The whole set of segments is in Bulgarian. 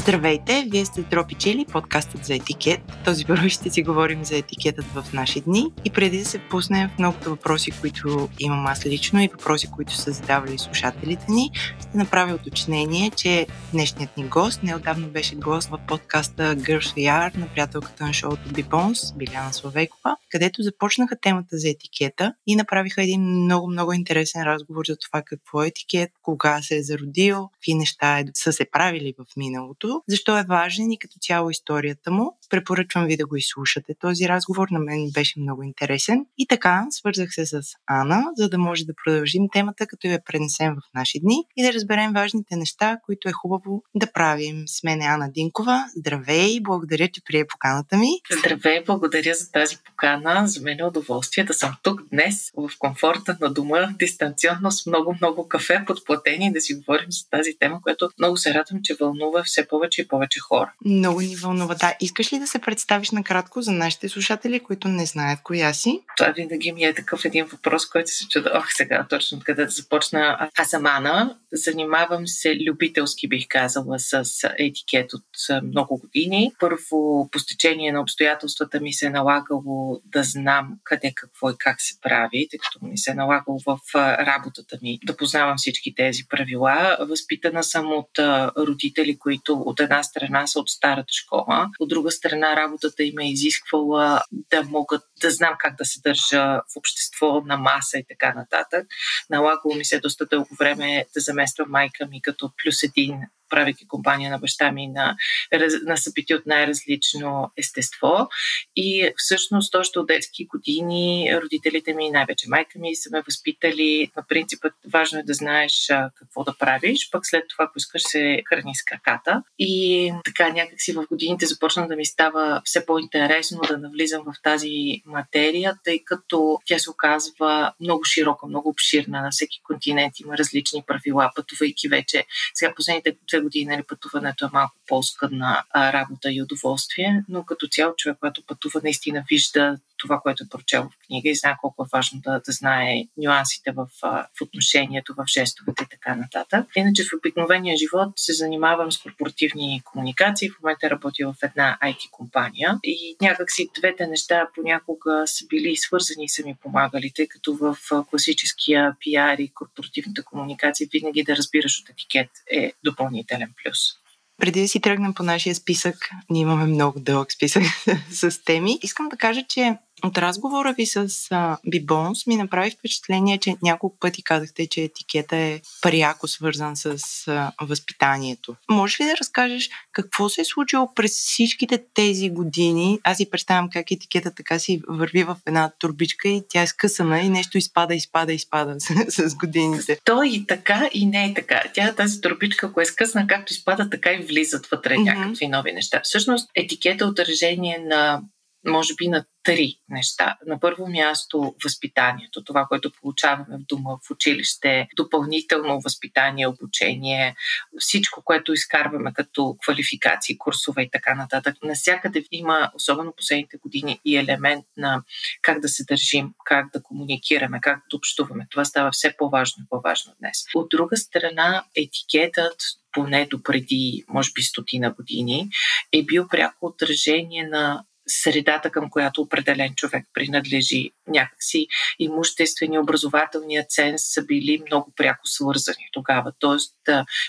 Здравейте, вие сте Дропи Чили, подкастът за етикет. Този първо ще си говорим за етикетът в наши дни. И преди да се пуснем в многото въпроси, които имам аз лично и въпроси, които са задавали слушателите ни, ще направя уточнение, че днешният ни гост неодавно беше гост в подкаста Girls VR на приятелката на шоуто Бибонс, Биляна Славейкова, където започнаха темата за етикета и направиха един много-много интересен разговор за това какво е етикет, кога се е зародил, какви неща е, са се правили в миналото, защо е важен и като цяло историята му. Препоръчвам ви да го изслушате. Този разговор на мен беше много интересен. И така, свързах се с Ана, за да може да продължим темата, като я пренесем в наши дни и да разберем важните неща, които е хубаво да правим. С мен е Ана Динкова. Здравей, благодаря, че прие поканата ми. Здравей, благодаря за тази покана. За мен е удоволствие да съм тук днес в комфорта на дома, дистанционно с много-много кафе подплатени да си говорим за тази тема, която много се радвам, че вълнува все повече и повече хора. Много ни вълнува. Да, искаш ли да се представиш накратко за нашите слушатели, които не знаят коя си? Това винаги ми е такъв един въпрос, който се чуда, ох, сега точно откъде да започна. Аз съм Ана, занимавам се любителски, бих казала, с етикет от много години. Първо, по стечение на обстоятелствата ми се е налагало да знам къде, какво и как се прави, тъй като ми се е налагало в работата ми да познавам всички тези правила. Възпитана съм от родители, които от една страна са от старата школа, от друга страна работата им е изисквала да могат да знам как да се държа в общество, на маса и така нататък. Налагало ми се доста дълго време да замествам майка ми като плюс един правейки компания на баща ми на, на събития от най-различно естество. И всъщност още от детски години родителите ми, най-вече майка ми, са ме възпитали на принципът важно е да знаеш какво да правиш, пък след това, ако искаш, се храни с краката. И така някакси в годините започна да ми става все по-интересно да навлизам в тази материя, тъй като тя се оказва много широка, много обширна. На всеки континент има различни правила, пътувайки вече. Сега последните две години нали, пътуването е малко по-скъдна работа и удоволствие, но като цяло човек, който пътува, наистина вижда това, което е прочел в книга и знае колко е важно да, да знае нюансите в, в отношението, в жестовете и така нататък. Иначе в обикновения живот се занимавам с корпоративни комуникации. В момента работя в една IT компания и някакси двете неща понякога са били свързани и са ми помагали, тъй като в класическия пиар и корпоративната комуникация винаги да разбираш от етикет е допълнителен плюс. Преди да си тръгнем по нашия списък, ние имаме много дълъг списък с теми. Искам да кажа, че от разговора ви с Бибонс ми направи впечатление, че няколко пъти казахте, че етикета е пряко свързан с а, възпитанието. Може ли да разкажеш какво се е случило през всичките тези години? Аз си представям как етикета така си върви в една турбичка и тя е скъсана и нещо изпада, изпада, изпада с, с годините. То и така, и не е така. Тя тази турбичка, ако е скъсна, както изпада, така и влизат вътре mm-hmm. някакви нови неща. Всъщност етикета е отражение на може би на три неща. На първо място възпитанието, това, което получаваме в дома, в училище, допълнително възпитание, обучение, всичко, което изкарваме като квалификации, курсове и така нататък. Насякъде има, особено последните години, и елемент на как да се държим, как да комуникираме, как да общуваме. Това става все по-важно и по-важно днес. От друга страна, етикетът, поне до преди, може би, стотина години, е бил пряко отражение на средата, към която определен човек принадлежи. Някакси имуществени, образователния ценз са били много пряко свързани тогава. Тоест,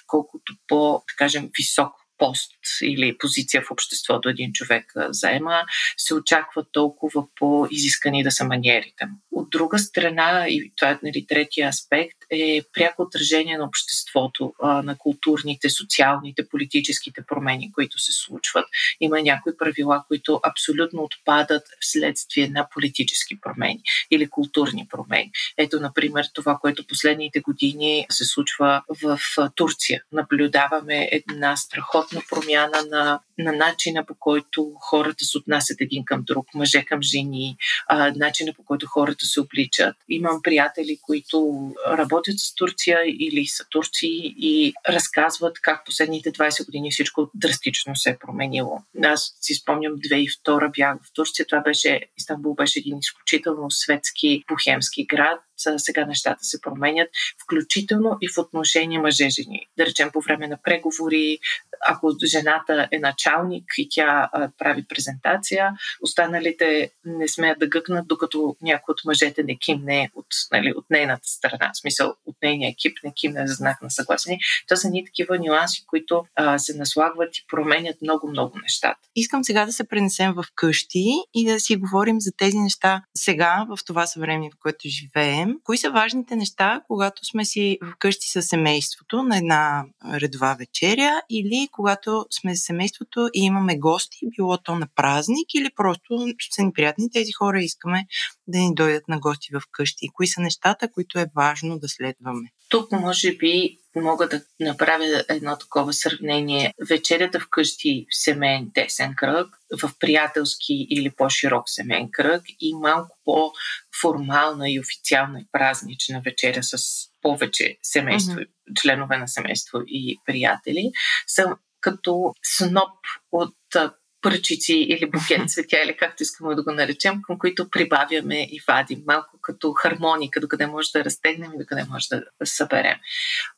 колкото по, да кажем, висок пост или позиция в обществото един човек заема, се очаква толкова по-изискани да са маниерите му. От друга страна, и това е нали, третия аспект, е пряко отражение на обществото, на културните, социалните, политическите промени, които се случват. Има някои правила, които абсолютно отпадат вследствие на политически промени или културни промени. Ето, например, това, което последните години се случва в Турция. Наблюдаваме една страхотна промяна на, на начина по който хората се отнасят един към друг, мъже към жени, начина по който хората се обличат. Имам приятели, които работят с Турция или са турци и разказват как последните 20 години всичко драстично се е променило. Аз си спомням 2002 бях в Турция. Това беше, Истанбул беше един изключително светски, бухемски град сега нещата се променят, включително и в отношение мъже-жени. Да речем по време на преговори, ако жената е началник и тя а, прави презентация, останалите не смеят да гъкнат, докато някой от мъжете не кимне от, нали, от нейната страна, в смисъл от нейния екип не кимне за знак на съгласие. Това са ни такива нюанси, които а, се наслагват и променят много-много нещата. Искам сега да се пренесем в къщи и да си говорим за тези неща сега, в това съвремие, в което живеем. Кои са важните неща, когато сме си вкъщи с семейството на една редова вечеря или когато сме с семейството и имаме гости, било то на празник или просто са ни приятни тези хора и искаме да ни дойдат на гости в къщи. Кои са нещата, които е важно да следваме? Тук може би мога да направя едно такова сравнение. Вечерята вкъщи в семейен тесен кръг, в приятелски или по-широк семейен кръг и малко по-формална и официална и празнична вечеря с повече семейство, mm-hmm. членове на семейство и приятели, са като сноп от пръчици или букет цветя, или както искаме да го наречем, към които прибавяме и вадим. Малко като хармоника, докъде може да разтегнем и докъде може да съберем.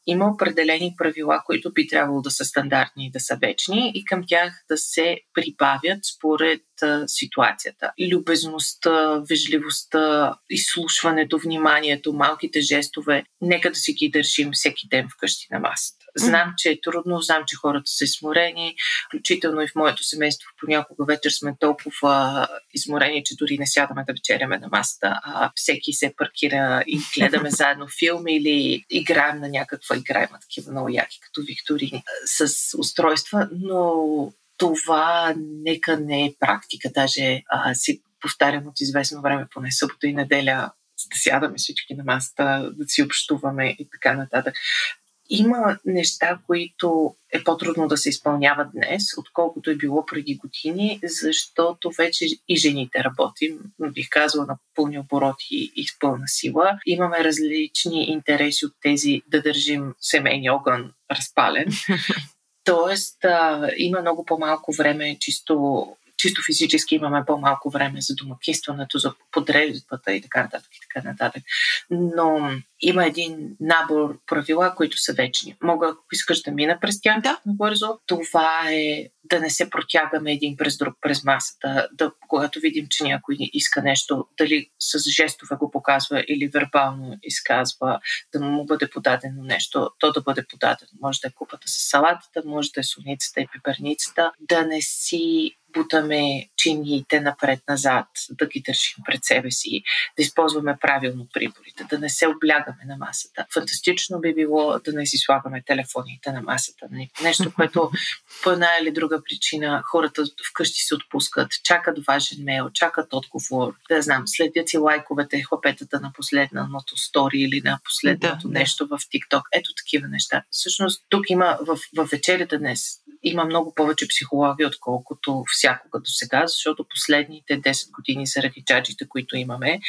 Има определени правила, които би трябвало да са стандартни и да са вечни и към тях да се прибавят според ситуацията. Любезността, вежливостта, изслушването, вниманието, малките жестове, нека да си ги държим всеки ден вкъщи на масата. Знам, че е трудно, знам, че хората са изморени, включително и в моето семейство понякога вечер сме толкова изморени, че дори не сядаме да вечеряме на масата, а всеки се паркира и гледаме заедно филми или играем на някаква игра, има такива много яки, като викторини, с устройства, но това нека не е практика. Даже а, си повтарям от известно време, поне събота и неделя, да сядаме всички на масата, да си общуваме и така нататък. Има неща, които е по-трудно да се изпълняват днес, отколкото е било преди години, защото вече и жените работим, бих казала, на пълни обороти и с пълна сила. Имаме различни интереси от тези да държим семейни огън разпален. Тоест, а, има много по-малко време чисто чисто физически имаме по-малко време за домакинстването, за подреждата и така нататък и така нататък. Но има един набор правила, които са вечни. Мога, ако искаш да мина през тях да. набързо, това е да не се протягаме един през друг през масата, да, когато видим, че някой иска нещо, дали с жестове го показва или вербално изказва, да му бъде подадено нещо, то да бъде подадено. Може да е купата с салатата, може да е суницата и пеперницата, да не си бутаме чиниите напред-назад, да ги държим пред себе си, да използваме правилно приборите, да не се облягаме на масата. Фантастично би било да не си слагаме телефоните на масата. Нещо, което по една или друга причина хората вкъщи се отпускат, чакат важен мейл, чакат отговор, да знам, следят си лайковете, хлопетата на последното стори или на последното да, нещо в TikTok. Ето такива неща. Всъщност тук има в, в вечерята днес има много повече психология, отколкото всякога до сега, защото последните 10 години заради чаджите, които имаме,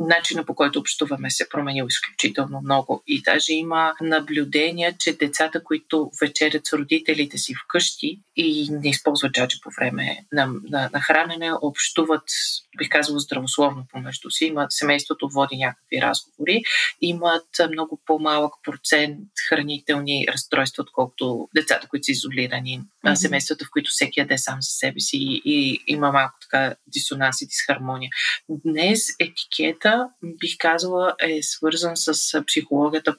начина по който общуваме се е променил изключително много. И даже има наблюдения, че децата, които вечерят с родителите си вкъщи и не използват джаджи по време на, на, на хранене, общуват, бих казала, здравословно помежду си. Имат, семейството води някакви разговори, имат много по-малък процент хранителни разстройства, отколкото децата, които са изолирани, mm-hmm. семействата, в които всеки яде сам за себе си и, и има малко така дисонанс и дисхармония. Днес етикета света, бих казала, е свързан с психологията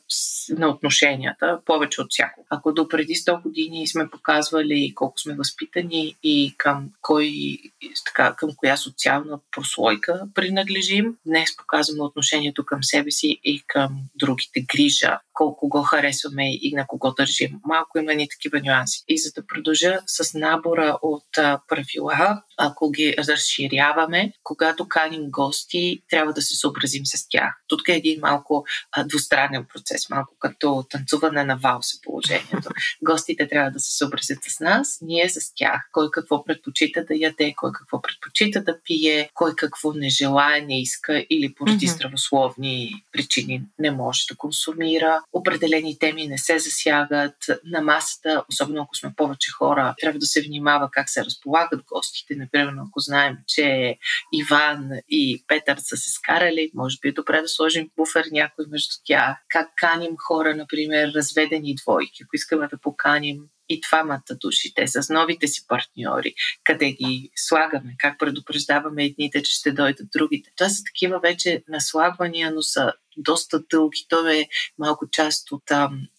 на отношенията повече от всяко. Ако до преди 100 години сме показвали колко сме възпитани и към кой, така, към коя социална прослойка принадлежим, днес показваме отношението към себе си и към другите грижа, колко го харесваме и на кого държим. Малко има ни такива нюанси. И за да продължа с набора от правила, ако ги разширяваме, когато каним гости, трябва да се съобразим с тях. Тук е един малко а, двустранен процес, малко като танцуване на валса положението. Гостите трябва да се съобразят с нас, ние с тях. Кой какво предпочита да яде, кой какво предпочита да пие, кой какво не желая, не иска или поради mm-hmm. здравословни причини не може да консумира. определени теми не се засягат. На масата, особено ако сме повече хора, трябва да се внимава как се разполагат гостите. Например, ако знаем, че Иван и Петър са се скарали, може би е добре да сложим буфер някой между тях. Как каним хора, например, разведени двойки, ако искаме да поканим и двамата души, те с новите си партньори, къде ги слагаме, как предупреждаваме едните, че ще дойдат другите. Това са такива вече наслагвания, но са доста дълги. То е малко част от,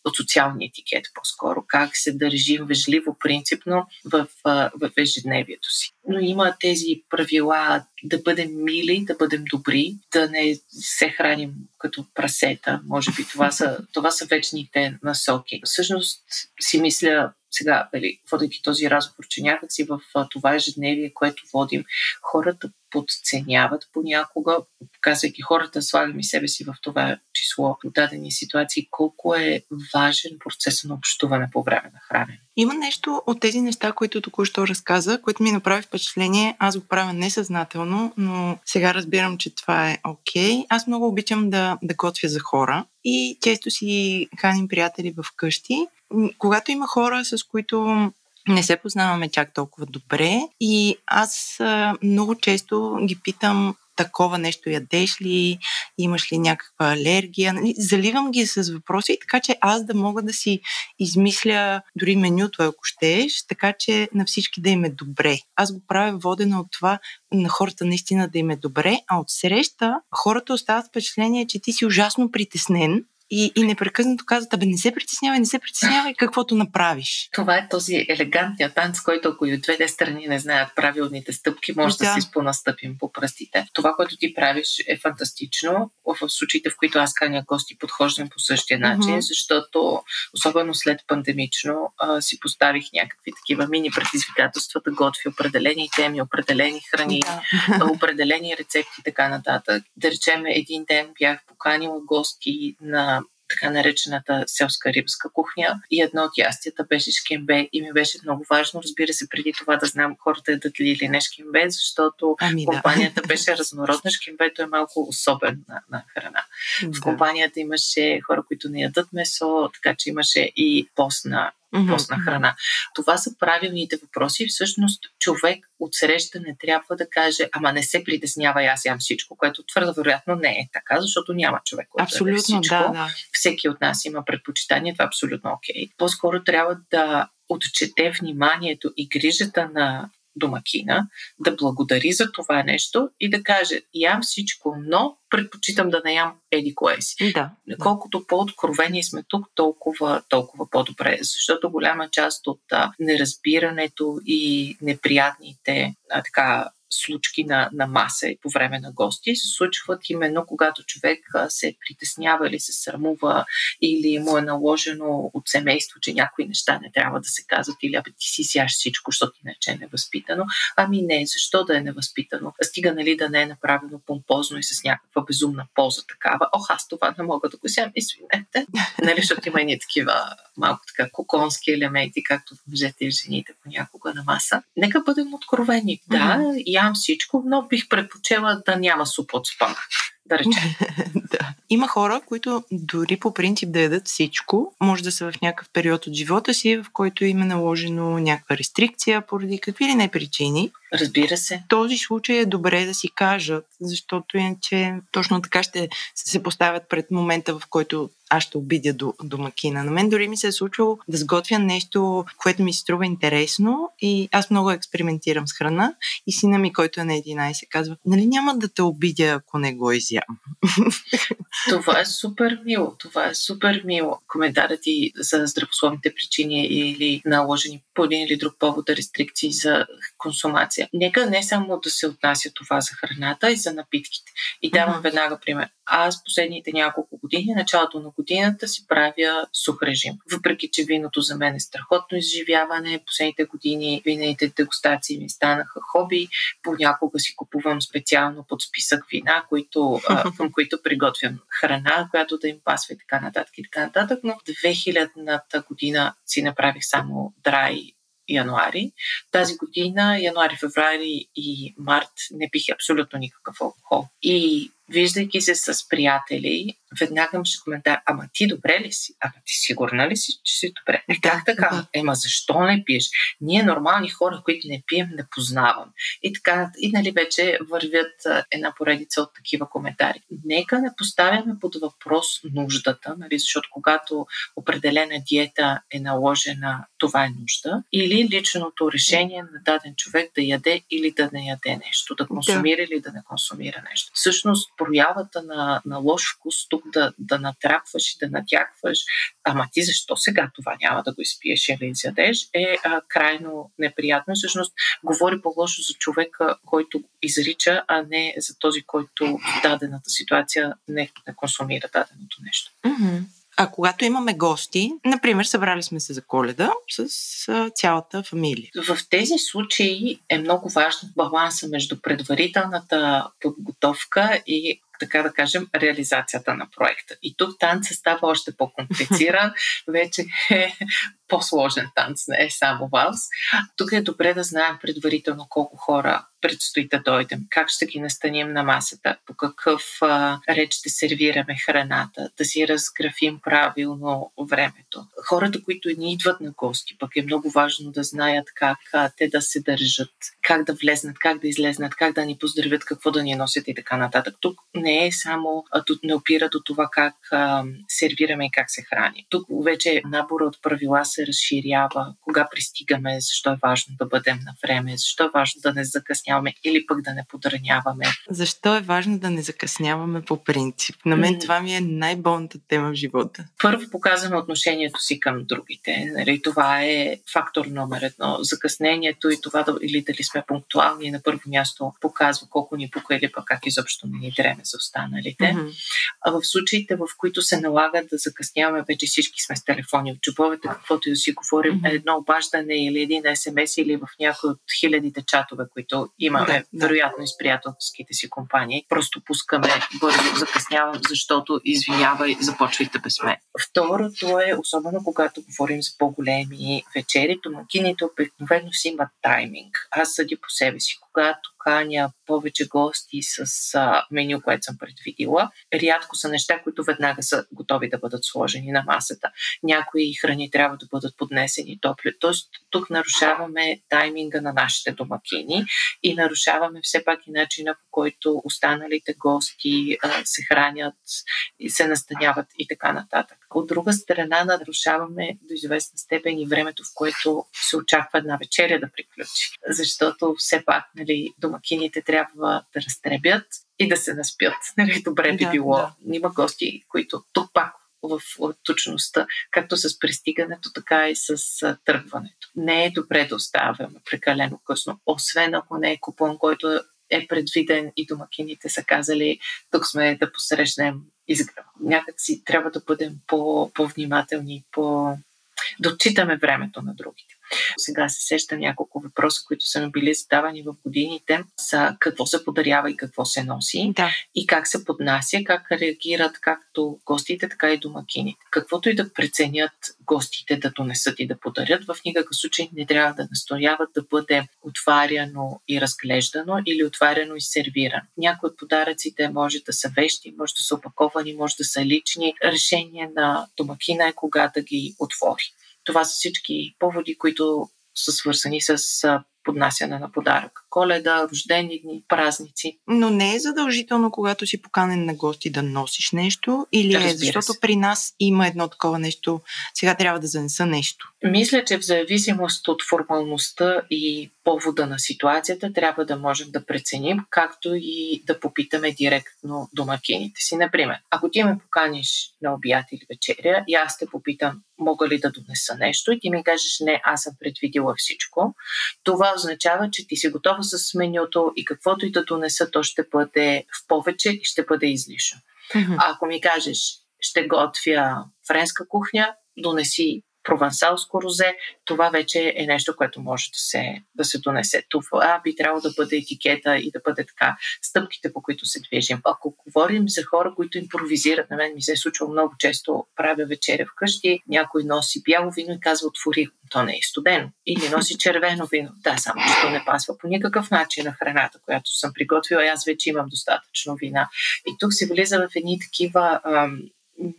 от социалния етикет по-скоро. Как се държим вежливо, принципно в, в ежедневието си. Но има тези правила да бъдем мили, да бъдем добри, да не се храним като прасета. Може би това са, това са вечните насоки. Всъщност си мисля, сега, нали, водейки този разговор, че някакси в това ежедневие, което водим, хората подценяват понякога, казвайки хората, слагам и себе си в това число от дадени ситуации, колко е важен процес на общуване по време на хранене. Има нещо от тези неща, които току-що разказа, което ми направи впечатление. Аз го правя несъзнателно, но сега разбирам, че това е окей. Okay. Аз много обичам да, да готвя за хора и често си каним приятели в къщи. Когато има хора, с които не се познаваме чак толкова добре и аз много често ги питам такова нещо ядеш ли, имаш ли някаква алергия. Нали, заливам ги с въпроси, така че аз да мога да си измисля дори менюто, ако щеш, така че на всички да им е добре. Аз го правя водена от това на хората наистина да им е добре, а от среща хората остават впечатление, че ти си ужасно притеснен и, и непрекъснато казват, абе не се притеснявай, не се притеснявай, каквото направиш. Това е този елегантният танц, който ако и от двете страни не знаят правилните стъпки, може да, да си понастъпим по пръстите. Това, което ти правиш е фантастично. В случаите, в които аз каня гости, подхождам по същия начин, mm-hmm. защото особено след пандемично а, си поставих някакви такива мини предизвикателства да готви определени теми, определени храни, да. определени рецепти и така нататък. Да речем, един ден бях поканила гости на така наречената селска рибска кухня и едно от ястията беше шкембе и ми беше много важно, разбира се, преди това да знам хората ядат ли или не шкембе, защото ами, да. компанията беше разнородна. Шкембето е малко особена на храна. Да. В компанията имаше хора, които не ядат месо, така че имаше и постна mm-hmm. постна храна. Това са правилните въпроси. Всъщност човек от среща не трябва да каже, ама не се притеснява, аз ям всичко, което твърдо вероятно не е така, защото няма човек, който абсолютно, всичко. Да, да. Всеки от нас има предпочитание, това е абсолютно окей. Okay. По-скоро трябва да отчете вниманието и грижата на домакина, да благодари за това нещо и да каже, ям всичко, но предпочитам да не ям еди кое си. Да, Колкото по-откровени сме тук, толкова, толкова по-добре. Защото голяма част от а, неразбирането и неприятните а, така, случки на, на маса и по време на гости се случват именно когато човек се притеснява или се срамува или му е наложено от семейство, че някои неща не трябва да се казват или абе ти си сяш всичко, защото иначе е невъзпитано. Ами не, защо да е невъзпитано? Стига нали да не е направено помпозно и с някаква безумна поза такава. Ох, аз това не мога да го сям, извинете. нали, защото има и такива малко така коконски елементи, както в мъжете и в жените понякога на маса. Нека бъдем откровени. Да, mm-hmm. Ям всичко, но бих предпочела да няма суп от спана да речем. да. Има хора, които дори по принцип да ядат всичко, може да са в някакъв период от живота си, в който им е наложено някаква рестрикция поради какви ли не причини. Разбира се. В този случай е добре да си кажат, защото иначе точно така ще се поставят пред момента, в който аз ще обидя до, домакина. На мен дори ми се е случвало да сготвя нещо, което ми се струва интересно и аз много експериментирам с храна и сина ми, който е на 11, казва, нали няма да те обидя, ако не го изям. Това е супер мило. Това е супер мило. Коментарът ти за здравословните причини или наложени по един или друг повод рестрикции за консумация. Нека не само да се отнася това за храната, и за напитките. И давам mm-hmm. веднага пример. Аз последните няколко години, началото на годината си правя сух режим. Въпреки, че виното за мен е страхотно изживяване, последните години винените дегустации ми станаха хоби. Понякога си купувам специално под списък вина, които, а, към които приготвям храна, която да им пасва и така нататък и така нататък. Но в 2000-та година си направих само драй януари. Тази година, януари, феврари и март, не пих абсолютно никакъв алкохол. И виждайки се с приятели, веднага ще коментар, ама ти добре ли си? Ама ти сигурна ли си, че си добре? Е, как така? Да. Ема защо не пиеш? Ние нормални хора, които не пием, не познавам. И така, и нали вече вървят една поредица от такива коментари. Нека не поставяме под въпрос нуждата, нали, защото когато определена диета е наложена, това е нужда, или личното решение на даден човек да яде или да не яде нещо, да консумира да. или да не консумира нещо. Всъщност, проявата на, на лош вкус тук да, да натрапваш и да натякваш, ама ти защо сега това няма да го изпиеш или изядеш, е а, крайно неприятно. Всъщност, говори по-лошо за човека, който изрича, а не за този, който в дадената ситуация не, не консумира даденото нещо. Mm-hmm. А когато имаме гости, например, събрали сме се за коледа с а, цялата фамилия. В тези случаи е много важен баланса между предварителната подготовка и така да кажем, реализацията на проекта. И тук танцът става още по-комплициран, вече е по-сложен танц, не е само вас. Тук е добре да знаем предварително колко хора предстои да дойдем, как ще ги настаним на масата, по какъв а, ред ще сервираме храната, да си разграфим правилно времето. Хората, които ни идват на гости, пък е много важно да знаят как а, те да се държат, как да влезнат, как да излезнат, как да ни поздравят, какво да ни носят и така нататък. Тук не е само, а, тут не опира до това как а, сервираме и как се храни. Тук вече набора от правила се разширява, кога пристигаме, защо е важно да бъдем на време, защо е важно да не закъсняваме или пък да не подраняваме. Защо е важно да не закъсняваме по принцип? На мен това ми е най-болната тема в живота. Първо показваме отношението си към другите. Нали, това е фактор номер едно. Закъснението и това да, или дали сме пунктуални на първо място показва колко ни пука или пък как изобщо не ни дреме за останалите. Mm-hmm. А в случаите, в които се налага да закъсняваме, вече всички сме с телефони в джобовете, каквото и да си говорим, mm-hmm. едно обаждане или един СМС или в някои от хилядите чатове, които имаме, да, вероятно да. и с приятелските си компании. Просто пускаме бързо, закъснявам, защото извинявай, започвайте без мен. Второто е, особено когато говорим за по-големи вечери, домакините обикновено си имат тайминг. Аз съди по себе си. Когато каня повече гости с а, меню, което съм предвидила, рядко са неща, които веднага са готови да бъдат сложени на масата. Някои храни трябва да бъдат поднесени топли. Тоест, тук нарушаваме тайминга на нашите домакини и нарушаваме все пак и начина по който останалите гости а, се хранят и се настаняват и така нататък. От друга страна, нарушаваме до известна степен и времето, в което се очаква една вечеря да приключи. Защото все пак нали, домакините трябва да разтребят и да се наспят. Нали, добре би да, било. Да. Има гости, които тук пак в точността, както с пристигането, така и с тръгването. Не е добре да оставяме прекалено късно, освен ако не е купон, който е предвиден и домакините са казали, тук сме да посрещнем изгрева. Някак си трябва да бъдем по, по-внимателни, по... да отчитаме времето на другите. Сега се сещам няколко въпроса, които са ми били задавани в годините, са какво се подарява и какво се носи да. и как се поднася, как реагират както гостите, така и домакините. Каквото и да преценят гостите да донесат и да подарят, в никакъв случай не трябва да настояват да бъде отваряно и разглеждано или отваряно и сервирано. Някои от подаръците може да са вещи, може да са опаковани, може да са лични. Решение на домакина е кога да ги отвори. Това са всички поводи, които са свързани с поднасяне на подарък. Коледа, рождени дни, празници. Но не е задължително, когато си поканен на гости да носиш нещо или е, защото се. при нас има едно такова нещо, сега трябва да занеса нещо. Мисля, че в зависимост от формалността и повода на ситуацията трябва да можем да преценим, както и да попитаме директно домакините си. Например, ако ти ме поканиш на обяд или вечеря и аз те попитам, мога ли да донеса нещо и ти ми кажеш, не, аз съм предвидила всичко, това означава, че ти си готова с менюто и каквото и да донеса, то ще бъде в повече и ще бъде излишно. Mm-hmm. А ако ми кажеш, ще готвя френска кухня, донеси провансалско розе, това вече е нещо, което може да се, да се донесе. Това би трябвало да бъде етикета и да бъде така стъпките, по които се движим. Ако говорим за хора, които импровизират, на мен ми се е случвало много често, правя вечеря вкъщи, някой носи бяло вино и казва отвори, то не е студено. Или носи червено вино. Да, само че то не пасва по никакъв начин на храната, която съм приготвила. Аз вече имам достатъчно вина. И тук се влиза в едни такива ам,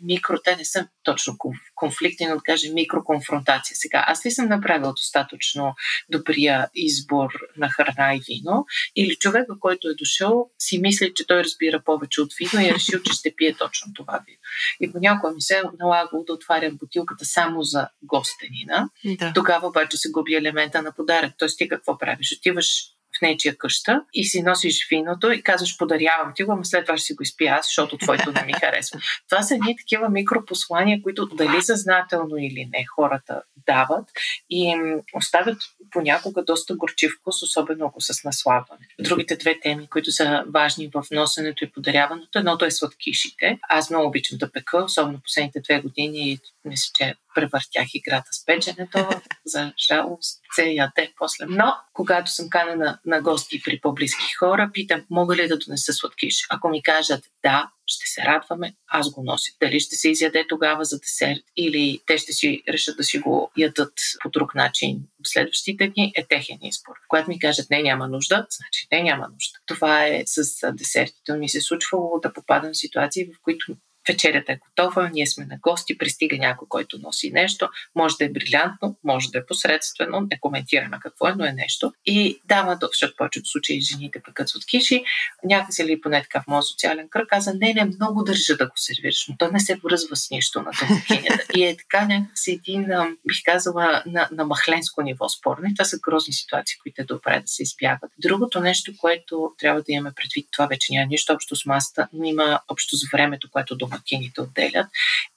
микро, те не са точно конфликти, но да кажем микроконфронтация. Сега, аз ли съм направила достатъчно добрия избор на храна и вино, или човека, който е дошъл, си мисли, че той разбира повече от вино и е решил, че ще пие точно това вино. И понякога ми се е налагало да отварям бутилката само за гостенина. Да. Тогава обаче се губи елемента на подарък. Тоест ти какво правиш? Отиваш в нечия къща и си носиш виното и казваш подарявам ти го, ама след това ще си го изпия аз, защото твоето не ми харесва. Това са едни такива микропослания, които дали съзнателно или не хората дават и им оставят понякога доста горчив вкус, особено ако с наслабване. Другите две теми, които са важни в носенето и подаряването, едното е сладкишите. Аз много обичам да пека, особено последните две години мисля, че превъртях играта с печенето, за жалост се яде после. Но, когато съм канена на гости при по-близки хора, питам, мога ли да донеса сладкиш? Ако ми кажат да, ще се радваме, аз го нося. Дали ще се изяде тогава за десерт или те ще си решат да си го ядат по друг начин в следващите дни, е техен избор. Когато ми кажат не, няма нужда, значи не, няма нужда. Това е с десертите. Ми се случвало да попадам в ситуации, в които вечерята е готова, ние сме на гости, пристига някой, който носи нещо. Може да е брилянтно, може да е посредствено, не коментираме какво е, но е нещо. И дама, защото повечето случаи жените пъкат от киши, някакси ли поне така в моят социален кръг, каза, не, не, много държа да го сервираш, но то не се връзва с нищо на домакинята. И е така някакси един, бих казала, на, на махленско ниво спорно. И това са грозни ситуации, които е добре да се избягат. Другото нещо, което трябва да имаме предвид, това вече няма нищо общо с масата, но има общо с времето, което домакините отделят,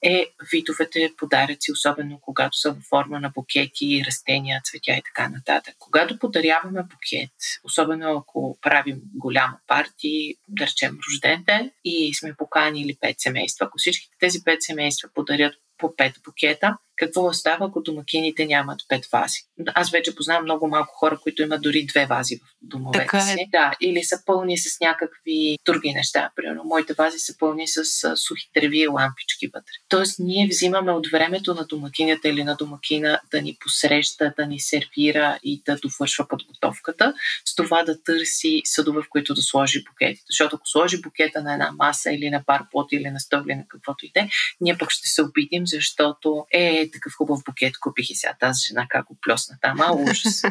е видовете подаръци, особено когато са в форма на букети, растения, цветя и така нататък. Когато подаряваме букет, особено ако правим голяма партия, да речем рожден ден, и сме поканили пет семейства, ако всичките тези пет семейства подарят по пет букета, какво става, ако домакините нямат пет вази. Аз вече познавам много малко хора, които имат дори две вази в домовете така е. си. Да, или са пълни с някакви други неща. Примерно, моите вази са пълни с сухи треви и лампички вътре. Тоест, ние взимаме от времето на домакинята или на домакина да ни посреща, да ни сервира и да довършва подготовката, с това да търси съдове, в които да сложи букетите. Защото ако сложи букета на една маса или на пар плот или на стъгли, на каквото и де, ние пък ще се обидим, защото е такъв хубав букет купих и сега тази жена как го плесна там, а ужас.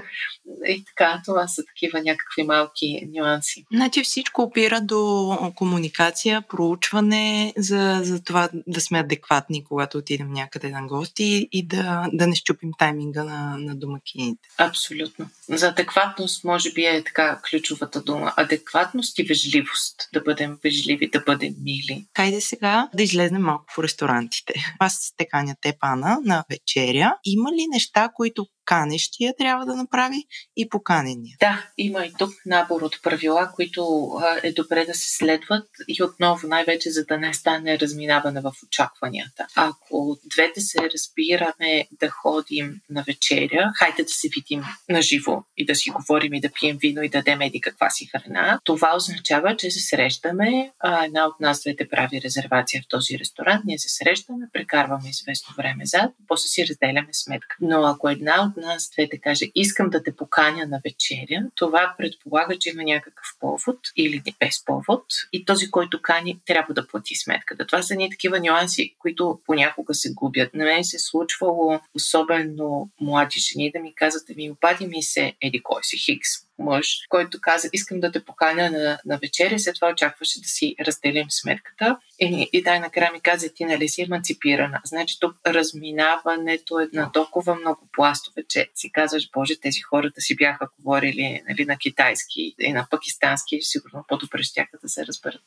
и така, това са такива някакви малки нюанси. Значи всичко опира до комуникация, проучване, за, за това да сме адекватни, когато отидем някъде на гости и да, да не щупим тайминга на, на домакините. Абсолютно. За адекватност, може би е така ключовата дума. Адекватност и вежливост. Да бъдем вежливи, да бъдем мили. Хайде сега да излезнем малко по ресторантите. Аз те каня те, Пана, на вечеря. Има ли неща, които канещия трябва да направи и поканения. Да, има и тук набор от правила, които е добре да се следват и отново най-вече за да не стане разминаване в очакванията. Ако двете се разбираме да ходим на вечеря, хайде да се видим на живо и да си говорим и да пием вино и да дадем еди каква си храна, това означава, че се срещаме, а една от нас двете прави резервация в този ресторант, ние се срещаме, прекарваме известно време зад, после си разделяме сметка. Но ако една от нас двете каже, искам да те поканя на вечеря, това предполага, че има някакъв повод или без повод и този, който кани, трябва да плати сметката. Това са ни такива нюанси, които понякога се губят. На мен се е случвало, особено млади жени, да ми казват, да ми обади ми се, еди кой си Хикс, мъж, който каза, искам да те поканя на, на вечеря, след това очакваше да си разделим сметката. И, и дай накрая ми каза, ти нали си емансипирана. Значи тук разминаването е на толкова много пластове, че си казваш, Боже, тези хората си бяха говорили нали, на китайски и на пакистански, сигурно по-добре ще да се разберат.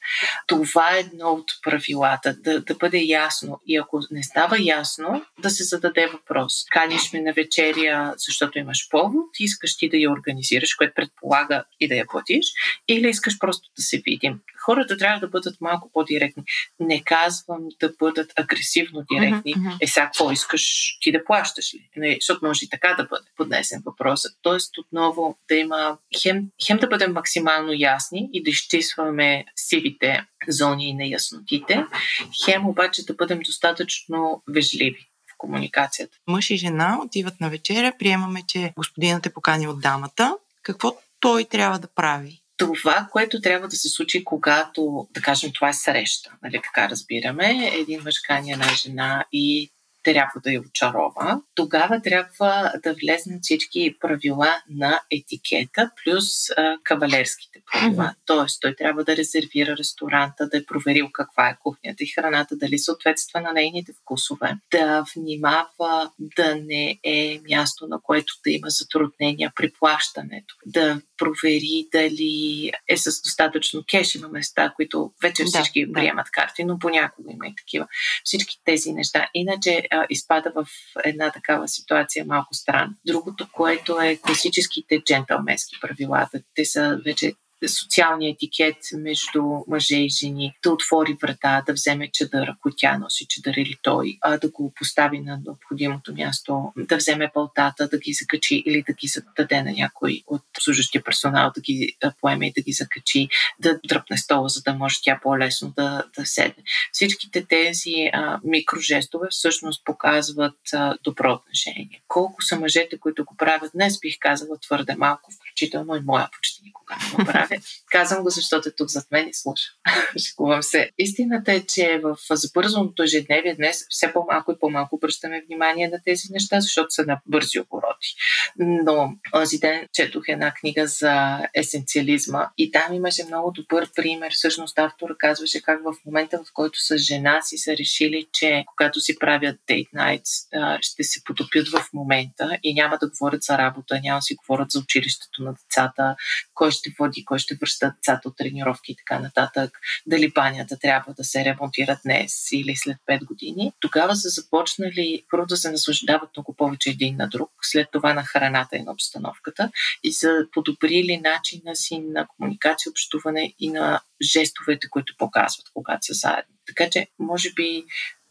Това е едно от правилата, да, да бъде ясно. И ако не става ясно, да се зададе въпрос. Каниш ме на вечеря, защото имаш повод, искаш ти да я организираш, което предполага и да я платиш, или искаш просто да се видим. Хората трябва да бъдат малко по-директни. Не казвам да бъдат агресивно директни. Mm-hmm. Е, сега какво искаш ти да плащаш ли? Не, защото може и така да бъде поднесен въпросът. Тоест, отново да има хем, хем да бъдем максимално ясни и да изчистваме сивите зони и неяснотите, хем обаче да бъдем достатъчно вежливи комуникацията. Мъж и жена отиват на вечеря, приемаме, че господинът е покани от дамата. Какво той трябва да прави? това, което трябва да се случи, когато, да кажем, това е среща, нали, така разбираме, един мъж кани една жена и трябва да я очарова, тогава трябва да влезнат всички правила на етикета, плюс а, кавалерските правила. Mm-hmm. Тоест, той трябва да резервира ресторанта, да е проверил каква е кухнята и храната, дали съответства на нейните вкусове, да внимава да не е място, на което да има затруднения при плащането, да провери дали е с достатъчно кеш. Има места, които вече всички да, приемат да. карти, но понякога има и такива. Всички тези неща. Иначе а, изпада в една такава ситуация малко странно. Другото, което е класическите джентълменски правила. Те са вече социалния етикет между мъже и жени, да отвори врата, да вземе чадър, ако тя носи чадър или той, а да го постави на необходимото място, да вземе палтата, да ги закачи или да ги зададе на някой от служащия персонал, да ги поеме и да ги закачи, да дръпне стола, за да може тя по-лесно да, да седне. Всичките тези а, микрожестове всъщност показват а, добро отношение. Колко са мъжете, които го правят днес, бих казала твърде малко, включително и моя почти никога не го правя. Казвам го, защото е тук зад мен и слуша. Шикувам се. Истината е, че в забързаното ежедневие днес все по-малко и по-малко обръщаме внимание на тези неща, защото са на бързи обороти. Но този ден четох една книга за есенциализма и там имаше много добър пример. Всъщност автора казваше как в момента, в който с жена си са решили, че когато си правят date nights, ще се потопят в момента и няма да говорят за работа, няма да си говорят за училището на децата, кой ще води, кой ще връща децата от тренировки и така нататък, дали банята трябва да се ремонтира днес или след 5 години, тогава са започнали първо да се наслаждават много повече един на друг, след това на храната и на обстановката и са подобрили начина си на комуникация, общуване и на жестовете, които показват, когато са заедно. Така че, може би,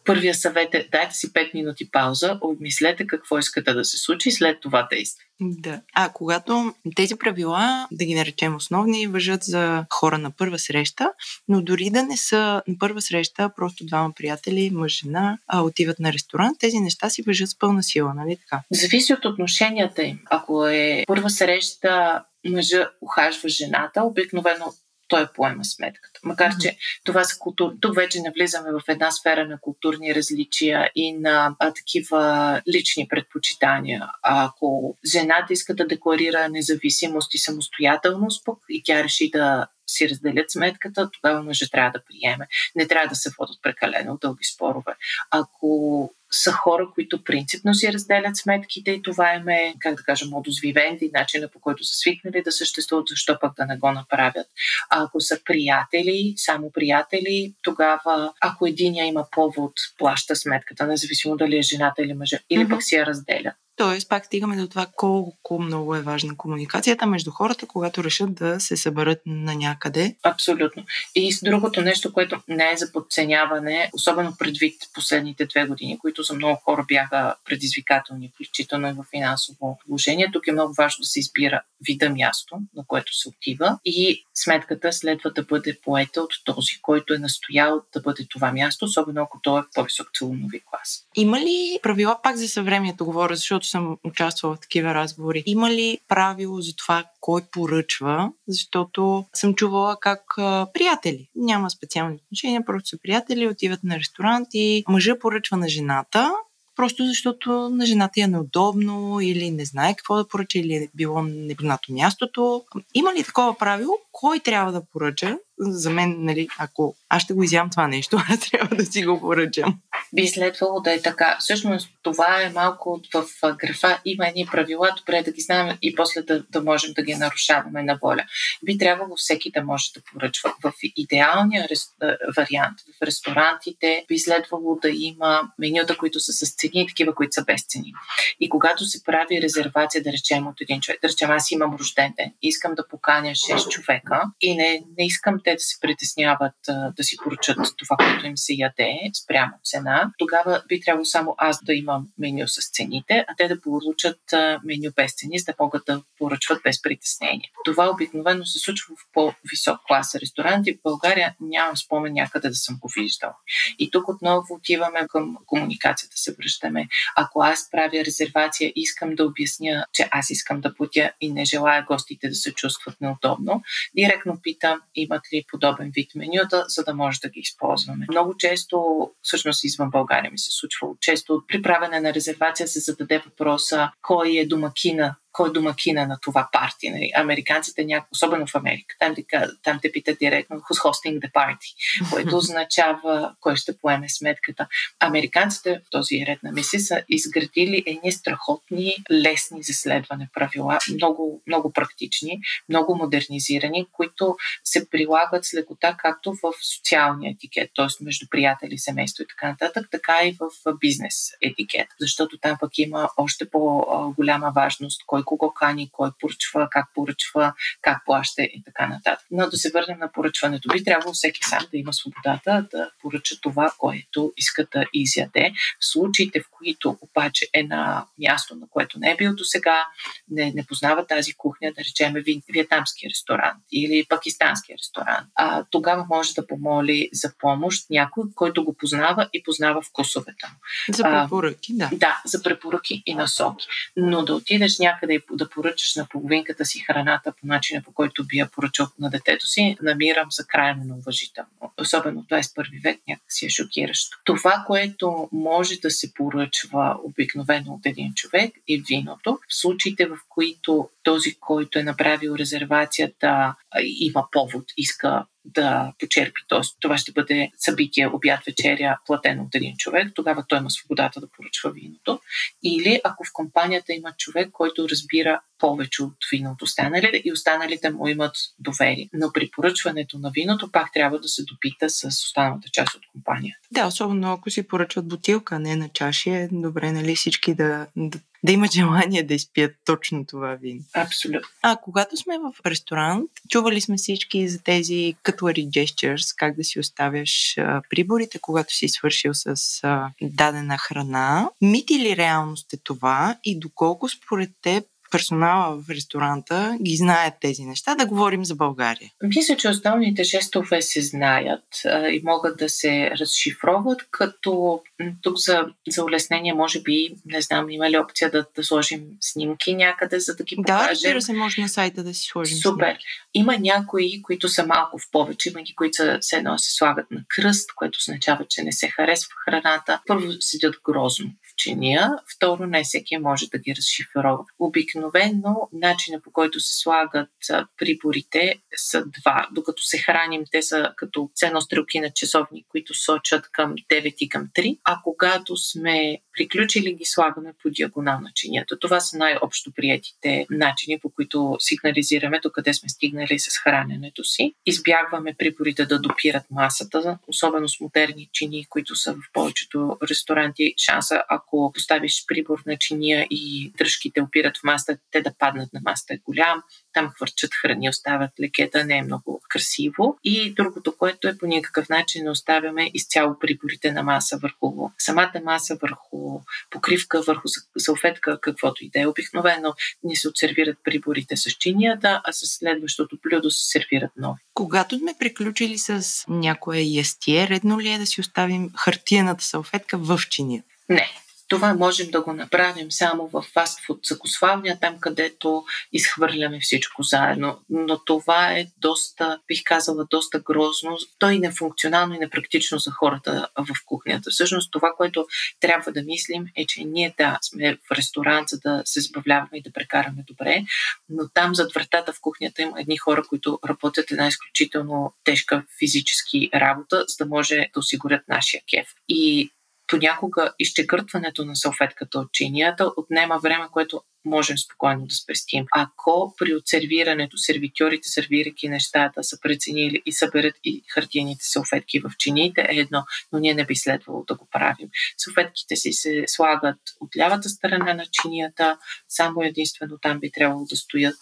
първия съвет е дайте си 5 минути пауза, обмислете какво искате да се случи и след това действате. Да. А когато тези правила, да ги наречем основни, въжат за хора на първа среща, но дори да не са на първа среща, просто двама приятели, мъж, жена, а отиват на ресторант, тези неща си въжат с пълна сила, нали така? Зависи от отношенията им. Ако е първа среща, мъжа ухажва жената, обикновено той поема сметката. Макар, че това са култур... Тук вече не влизаме в една сфера на културни различия и на а, такива лични предпочитания. Ако жената иска да декларира независимост и самостоятелност, пък и тя реши да си разделят сметката, тогава мъжът трябва да приеме. Не трябва да се водят прекалено дълги спорове. Ако са хора, които принципно си разделят сметките и това им е, как да кажа, модус вивенди, начина по който са свикнали да съществуват, защо пък да не го направят. А ако са приятели, само приятели, тогава, ако единия има повод, плаща сметката, независимо дали е жената или мъжа, или mm-hmm. пък си я разделя. Тоест, пак стигаме до това колко много е важна комуникацията между хората, когато решат да се съберат на някъде. Абсолютно. И с другото нещо, което не е за подценяване, особено предвид последните две години, които за много хора бяха предизвикателни, включително и в финансово положение. Тук е много важно да се избира вида място, на което се отива и сметката следва да бъде поета от този, който е настоял да бъде това място, особено ако той е по-висок целунови клас. Има ли правила пак за съвремието, говоря, защото съм участвала в такива разговори. Има ли правило за това кой поръчва? Защото съм чувала как а, приятели, няма специални отношения, просто са приятели, отиват на ресторант и мъжа поръчва на жената, просто защото на жената е неудобно или не знае какво да поръча или е било непознато мястото. Има ли такова правило? Кой трябва да поръча за мен, нали, ако аз ще го изям това нещо, аз трябва да си го поръчам. Би следвало да е така. Всъщност това е малко в графа. Има едни правила, добре да ги знаем и после да, да можем да ги нарушаваме на воля. Би трябвало всеки да може да поръчва. В идеалния рес, вариант, в ресторантите, би следвало да има менюта, които са с цени и такива, които са без цени. И когато се прави резервация, да речем от един човек, да речем аз имам рожден ден, искам да поканя 6 човека и не, не искам те да се притесняват да си поръчат това, което им се яде спрямо цена, тогава би трябвало само аз да имам меню с цените, а те да получат меню без цени, за да могат да поръчват без притеснение. Това обикновено се случва в по-висок клас ресторанти. В България нямам спомен някъде да съм го виждал. И тук отново отиваме към комуникацията, се връщаме. Ако аз правя резервация, искам да обясня, че аз искам да платя и не желая гостите да се чувстват неудобно, директно питам имат ли подобен вид менюта, за да може да ги използваме. Много често, всъщност извън България ми се случва, често при правене на резервация се зададе въпроса кой е домакина кой е домакина на това парти. Нали? Американците, няко, особено в Америка, там там те питат директно who's hosting the party, което означава кой ще поеме сметката. Американците в този ред на мисли са изградили едни страхотни, лесни за следване правила, много, много практични, много модернизирани, които се прилагат с лекота както в социалния етикет, т.е. между приятели, семейство и така нататък, така и в бизнес етикет, защото там пък има още по-голяма важност кой кого кани, кой поръчва, как поръчва, как плаща и така нататък. Но да се върнем на поръчването. Би трябвало всеки сам да има свободата да поръча това, което иска да изяде. В случаите, в които обаче е на място, на което не е бил до сега, не, не познава тази кухня, да речем вьетнамски ресторант или пакистански ресторант, а, тогава може да помоли за помощ някой, който го познава и познава вкусовете му. За препоръки, да. Да, за препоръки и насоки. Но да отидеш някъде да поръчаш на половинката си храната по начина, по който би я поръчал на детето си, намирам за крайно неуважително. Особено в 21 век някакси е шокиращо. Това, което може да се поръчва обикновено от един човек е виното. В случаите, в които този, който е направил резервацията, има повод, иска да почерпи. Т.е. това ще бъде събитие, обяд, вечеря, платено от един човек. Тогава той има свободата да поръчва виното. Или ако в компанията има човек, който разбира повече от вино от останалите и останалите му имат доверие. Но при поръчването на виното пак трябва да се допита с останалата част от компанията. Да, особено ако си поръчват бутилка, не на чаши, е добре, нали, всички да, да да имат желание да изпият точно това вино. Абсолютно. А когато сме в ресторант, чували сме всички за тези cutlery gestures, как да си оставяш а, приборите, когато си свършил с а, дадена храна. Мит или реалност е това и доколко според теб персонала в ресторанта ги знаят тези неща, да говорим за България? Мисля, че основните жестове се знаят а, и могат да се разшифроват, като тук за, за улеснение, може би, не знам, има ли опция да, да сложим снимки някъде, за да ги покажем. Да, разбира се, може на сайта да си сложим Супер. Снимки. Има някои, които са малко в повече, има ги, които са, едно се слагат на кръст, което означава, че не се харесва храната. Първо седят грозно чиния, второ не всеки може да ги разшифрова. Обикновено начина по който се слагат приборите са два. Докато се храним, те са като ценно стрелки на часовник, които сочат към 9 и към 3, а когато сме приключили, ги слагаме по диагонал на чинията. Това са най-общо приятите начини, по които сигнализираме докъде сме стигнали с храненето си. Избягваме приборите да допират масата, особено с модерни чини, които са в повечето ресторанти. Шанса, ако поставиш прибор на чиния и дръжките опират в масата, те да паднат на масата е голям там хвърчат храни, оставят лекета, не е много красиво. И другото, което е по никакъв начин не оставяме изцяло приборите на маса върху самата маса, върху покривка, върху салфетка, каквото и да е. Обикновено ни се отсервират приборите с чинията, а с следващото блюдо се сервират нови. Когато сме приключили с някое ястие, редно ли е да си оставим хартияната салфетка в чинията? Не, Това можем да го направим само в фастфуд закусвалня, там където изхвърляме всичко заедно. Но това е доста, бих казала, доста грозно. То и нефункционално и непрактично за хората в кухнята. Всъщност това, което трябва да мислим е, че ние да сме в ресторант, за да се забавляваме и да прекараме добре, но там зад вратата в кухнята има едни хора, които работят една изключително тежка физически работа, за да може да осигурят нашия кеф. И понякога изчегъртването на салфетката от чинията отнема време, което можем спокойно да спестим. Ако при отсервирането сервитьорите, сервирайки нещата, са преценили и съберат и хартияните салфетки в чиниите, е едно, но ние не би следвало да го правим. Салфетките си се слагат от лявата страна на чинията, само единствено там би трябвало да стоят.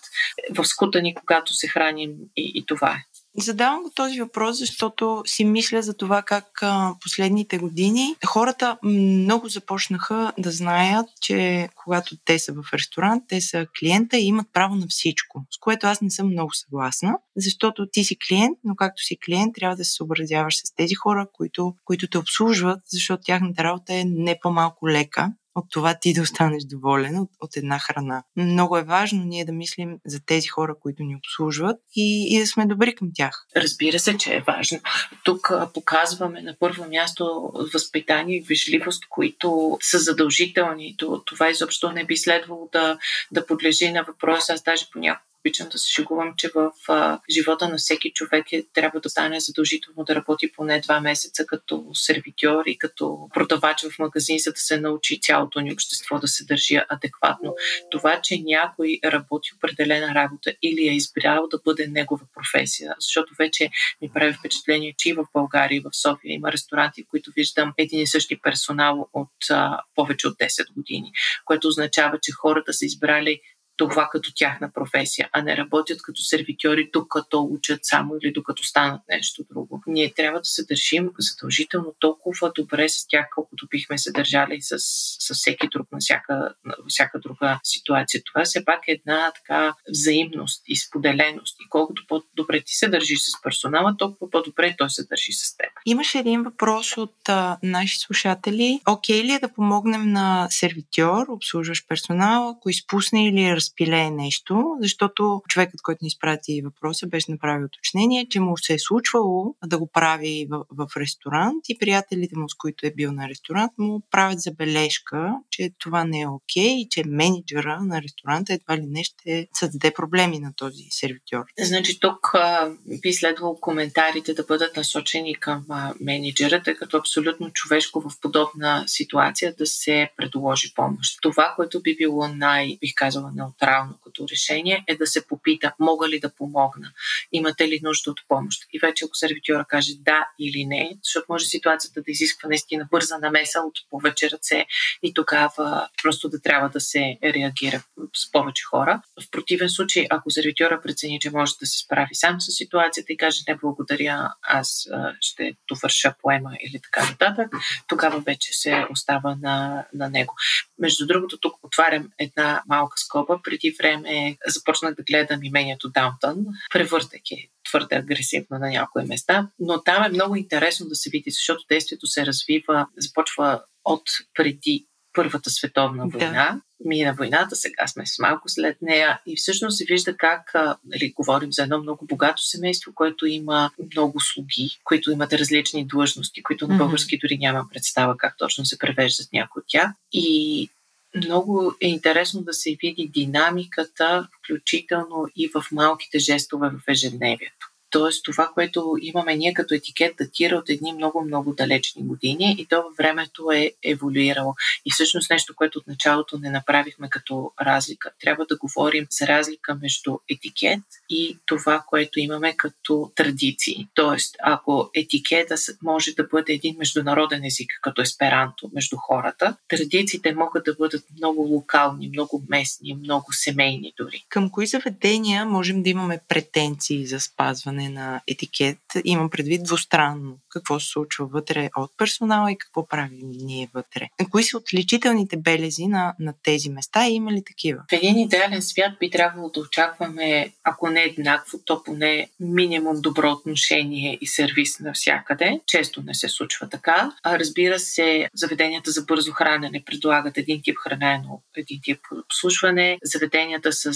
В скутани, когато се храним и, и това е. Задавам го този въпрос, защото си мисля за това как последните години хората много започнаха да знаят, че когато те са в ресторант, те са клиента и имат право на всичко, с което аз не съм много съгласна, защото ти си клиент, но както си клиент, трябва да се съобразяваш с тези хора, които, които те обслужват, защото тяхната работа е не по-малко лека от това ти да останеш доволен от, от една храна. Много е важно ние да мислим за тези хора, които ни обслужват и, и да сме добри към тях. Разбира се, че е важно. Тук показваме на първо място възпитание и вежливост, които са задължителни. Това изобщо не би следвало да, да подлежи на въпрос. Аз даже понякога обичам да се шегувам, че в а, живота на всеки човек е, трябва да стане задължително да работи поне два месеца като сервитьор и като продавач в магазин, за да се научи цялото ни общество да се държи адекватно. Това, че някой работи определена работа или е избрал да бъде негова професия, защото вече ми прави впечатление, че и в България, и в София има ресторанти, в които виждам един и същи персонал от а, повече от 10 години, което означава, че хората са избрали това като тяхна професия, а не работят като сервитьори тук, като учат само или докато станат нещо друго. Ние трябва да се държим задължително толкова добре с тях, колкото бихме се държали с, с всеки друг на всяка, на всяка друга ситуация. Това все пак е една така взаимност и споделеност. И колкото по-добре ти се държиш с персонала, толкова по-добре той се държи с теб. Имаше един въпрос от а, наши слушатели. Окей ли е да помогнем на сервитьор, обслужващ персонал, ако изпусне или разпилее нещо, защото човекът, който ни изпрати въпроса, беше направил уточнение, че му се е случвало да го прави в, в ресторант и приятелите му, с които е бил на ресторант, му правят забележка, че това не е окей okay, и че менеджера на ресторанта едва ли не ще създаде проблеми на този сервитьор. Значи тук а, би следвало коментарите да бъдат насочени към а, менеджера, тъй като абсолютно човешко в подобна ситуация да се предложи помощ. Това, което би било най, бих казала, неутрално като решение е да се попита, мога ли да помогна, имате ли нужда от помощ. И вече ако сервитьора каже да или не, защото може ситуацията да изисква наистина бърза намеса от повече ръце и тогава просто да трябва да се реагира с повече хора. В противен случай, ако сервитьора прецени, че може да се справи сам с ситуацията и каже не благодаря, аз ще довърша поема или така нататък, тогава вече се остава на, на него. Между другото, тук отварям една малка скоба преди време започнах да гледам имението Даунтън, превъртайки твърде агресивно на някои места, но там е много интересно да се види, защото действието се развива, започва от преди Първата световна война. Да. Мина войната, сега сме с малко след нея и всъщност се вижда как, нали, говорим за едно много богато семейство, което има много слуги, които имат различни длъжности, които на български дори нямам представа как точно се превеждат някои от тях. И много е интересно да се види динамиката, включително и в малките жестове в ежедневието. Тоест това, което имаме ние като етикет, датира от едни много-много далечни години и то във времето е еволюирало. И всъщност нещо, което от началото не направихме като разлика. Трябва да говорим за разлика между етикет и това, което имаме като традиции. Тоест, ако етикета може да бъде един международен език, като есперанто между хората, традициите могат да бъдат много локални, много местни, много семейни дори. Към кои заведения можем да имаме претенции за спазване на етикет, имам предвид двустранно. Какво се случва вътре от персонала и какво правим ние вътре. Кои са отличителните белези на, на тези места и има ли такива? В един идеален свят би трябвало да очакваме, ако не еднакво, то поне минимум добро отношение и сервис навсякъде. Често не се случва така. А разбира се, заведенията за бързо хранене предлагат един тип хранене, един тип обслужване. Заведенията с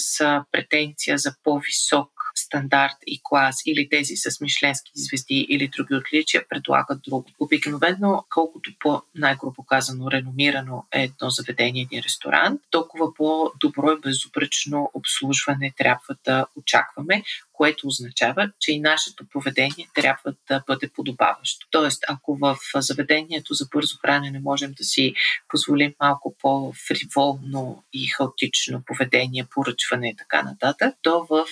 претенция за по-висок стандарт и клас или тези с мишленски звезди или други отличия предлагат друго. Обикновено, колкото по най-грубо казано реномирано е едно заведение или ресторант, толкова по-добро и безупречно обслужване трябва да очакваме, което означава, че и нашето поведение трябва да бъде подобаващо. Тоест, ако в заведението за бързо хранене можем да си позволим малко по-фриволно и хаотично поведение, поръчване и така нататък, то в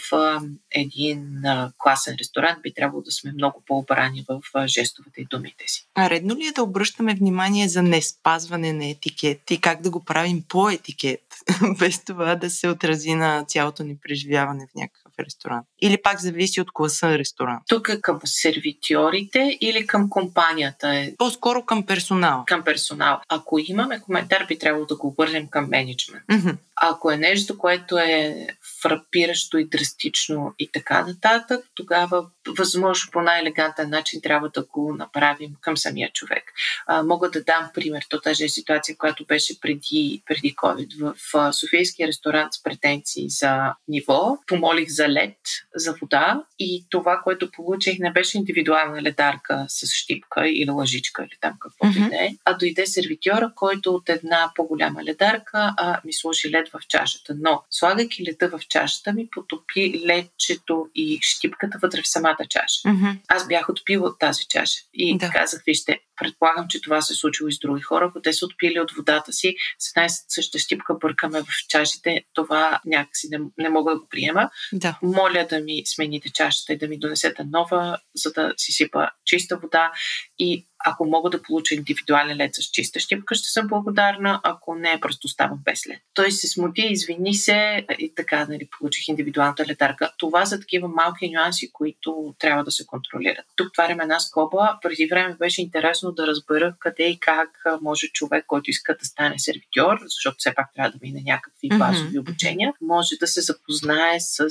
един класен ресторант би трябвало да сме много по-обрани в жестовете и думите си. А редно ли е да обръщаме внимание за не спазване на етикет и как да го правим по етикет, без това да се отрази на цялото ни преживяване в някакъв ресторант? Или пак зависи от класа на ресторант? Тук е към сервитьорите или към компанията? Е... По-скоро към персонал. Към персонал. Ако имаме коментар, би трябвало да го обърнем към менеджмент. Mm-hmm. Ако е нещо, което е фрапиращо и драстично и така нататък, тогава възможно по най-елегантен начин трябва да го направим към самия човек. А, мога да дам пример. То тази е ситуация, която беше преди, преди COVID. В Софийския ресторант с претенции за ниво помолих за лед, за вода и това, което получих, не беше индивидуална ледарка с щипка или лъжичка или там каквото mm-hmm. и да е, а дойде сервитьора, който от една по-голяма ледарка а, ми сложи лед в чашата. Но, слагайки леда в чашата, ми потопи ледчето и щипката вътре в самата чаша. Mm-hmm. Аз бях отпила от тази чаша и да. казах, вижте, предполагам, че това се е случило и с други хора. Ако те са отпили от водата си, с една съща щипка бъркаме в чашите, това някакси не, не мога да го приема. Да. Моля да ми смените чашата и да ми донесете нова, за да си сипа чиста вода и ако мога да получа индивидуален лед с чиста щипка, ще съм благодарна. Ако не, просто оставам без лед. Той се смути, извини се и така, нали, получих индивидуалната летарка. Това са такива малки нюанси, които трябва да се контролират. Тук тварям една скоба. Преди време беше интересно да разбера къде и как може човек, който иска да стане сервитьор, защото все пак трябва да мине някакви базови mm-hmm. обучения, може да се запознае с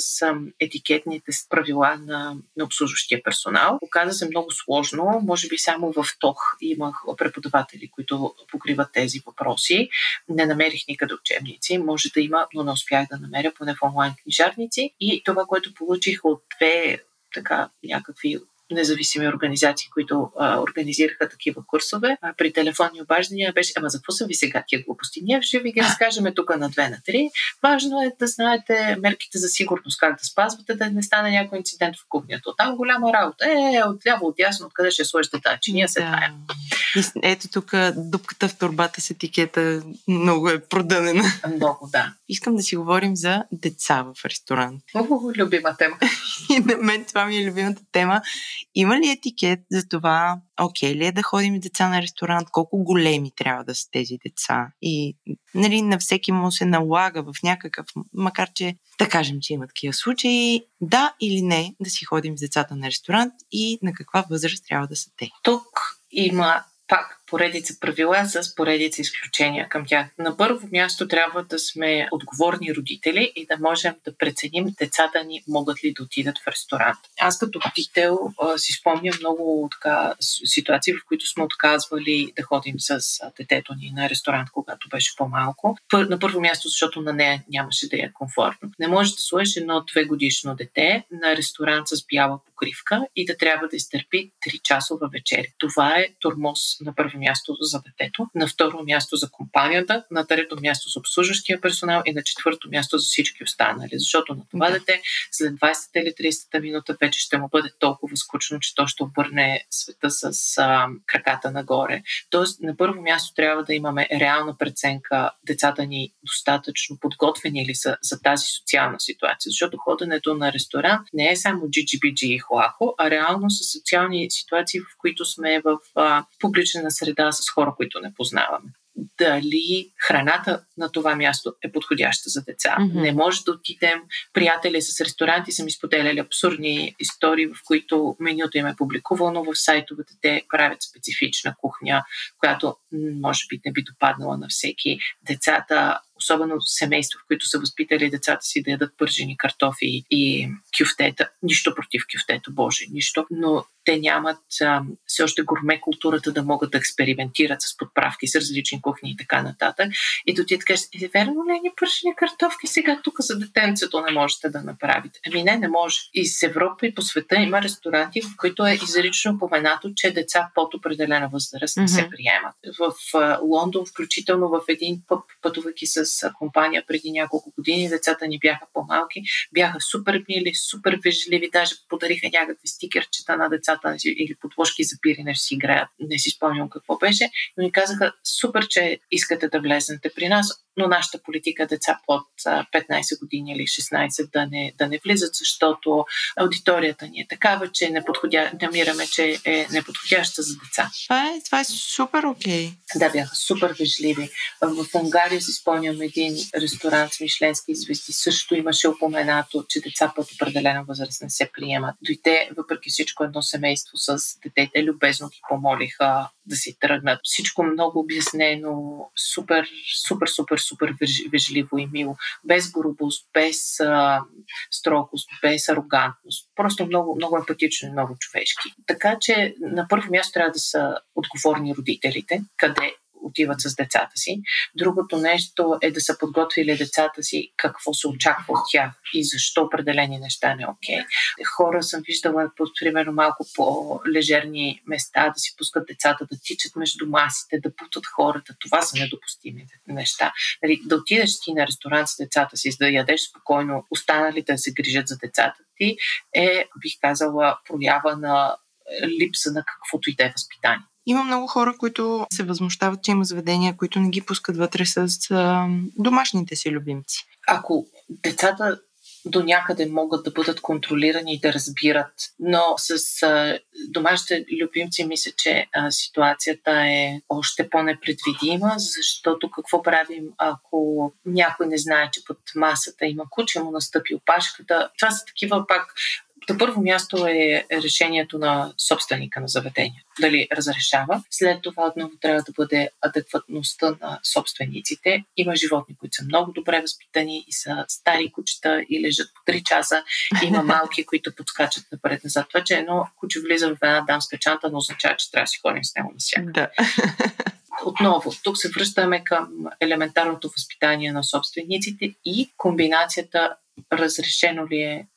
етикетните правила на, на обслужващия персонал. Оказа се много сложно. Може би само в ТОХ имах преподаватели, които покриват тези въпроси. Не намерих никъде учебници. Може да има, но не успях да намеря поне в онлайн книжарници. И това, което получих от две така някакви независими организации, които а, организираха такива курсове. А, при телефонни обаждания беше, ама за какво са ви сега тия глупости? Ние ще ви ги разкажем тук на две на три. Важно е да знаете мерките за сигурност, как да спазвате, да не стане някой инцидент в кухнята. Там голяма работа. Е, отляво, от ясно, откъде ще сложите тази чиния, се тая. Ето тук дупката в турбата с етикета много е продънена. Много, да. Искам да си говорим за деца в ресторант. О, любима тема. И на мен това ми е любимата тема. Има ли етикет за това, окей ли е да ходим деца на ресторант, колко големи трябва да са тези деца? И нали, на всеки му се налага в някакъв, макар че да кажем, че има такива случаи, да или не да си ходим с децата на ресторант и на каква възраст трябва да са те. Тук има пак поредица правила с поредица изключения към тях. На първо място трябва да сме отговорни родители и да можем да преценим децата ни могат ли да отидат в ресторант. Аз като родител си спомням много така, ситуации, в които сме отказвали да ходим с детето ни на ресторант, когато беше по-малко. На първо място, защото на нея нямаше да е комфортно. Не може да сложиш едно две годишно дете на ресторант с бяла покривка и да трябва да изтърпи 3 часова вечеря. Това е тормоз на първо място за детето, на второ място за компанията, на трето място за обслужващия персонал и на четвърто място за всички останали. Защото на това да. дете след 20 или 30 минута вече ще му бъде толкова скучно, че то ще обърне света с а, краката нагоре. Тоест, на първо място трябва да имаме реална преценка децата ни достатъчно подготвени ли са за тази социална ситуация. Защото ходенето на ресторант не е само GGBG и хуахо, а реално са социални ситуации, в които сме в а, публична среда с хора, които не познаваме. Дали храната на това място е подходяща за деца. Mm-hmm. Не може да отидем приятели с ресторанти, са ми споделяли абсурдни истории, в които менюто им е публикувано в сайтовете. Те правят специфична кухня, която може би не би допаднала на всеки. Децата особено семейства, в които са възпитали децата си да ядат пържени картофи и кюфтета. Нищо против кюфтето, Боже, нищо. Но те нямат а, все още гурме културата да могат да експериментират с подправки, с различни кухни и така нататък. И до ти така, е, верно ли ни пържени картофки сега тук за детенцето не можете да направите? Ами не, не може. И с Европа и по света има ресторанти, в които е изрично упоменато, че деца под определена възраст не mm-hmm. се приемат. В а, Лондон, включително в един път, пътувайки с компания преди няколко години, децата ни бяха по-малки, бяха супер мили, супер вежливи, даже подариха някакви стикерчета на децата или подложки за пирене си играят. Не си спомням какво беше, но ни казаха супер, че искате да влезнете при нас но нашата политика е деца под 15 години или 16 да не, да не влизат, защото аудиторията ни е такава, че не подходя, намираме, че е неподходяща за деца. Това е, това е супер окей. Okay. Да, бяха супер вежливи. В Унгария си спомням един ресторант с мишленски звезди. Също имаше упоменато, че деца под определена възраст не се приемат. Дойде, въпреки всичко, едно семейство с детете, любезно ги помолиха да си тръгнат. Всичко много обяснено, супер, супер, супер, супер вежливо и мило, без грубост, без а, строгост, без арогантност. Просто много, много емпатично и много човешки. Така че на първо място трябва да са отговорни родителите, къде отиват с децата си. Другото нещо е да са подготвили децата си какво се очаква от тях и защо определени неща не е окей. Okay. Хора съм виждала, примерно, малко по-лежерни места да си пускат децата да тичат между масите, да путат хората. Това са недопустими неща. Нали, да отидеш ти на ресторант с децата си, да ядеш спокойно, останалите да се грижат за децата ти, е, бих казала, проява на липса на каквото и да е възпитание. Има много хора, които се възмущават, че има заведения, които не ги пускат вътре с а, домашните си любимци. Ако децата до някъде могат да бъдат контролирани и да разбират. Но с а, домашните любимци мисля, че а, ситуацията е още по-непредвидима, защото какво правим, ако някой не знае, че под масата има куче, му настъпи опашката. Това са такива пак на първо място е решението на собственика на заведение. Дали разрешава. След това отново трябва да бъде адекватността на собствениците. Има животни, които са много добре възпитани и са стари кучета и лежат по 3 часа. Има малки, които подскачат напред-назад. Това, че едно куче влиза в една дамска чанта, не означава, че трябва да си ходим с него на Да. Отново, тук се връщаме към елементарното възпитание на собствениците и комбинацията разрешено ли е,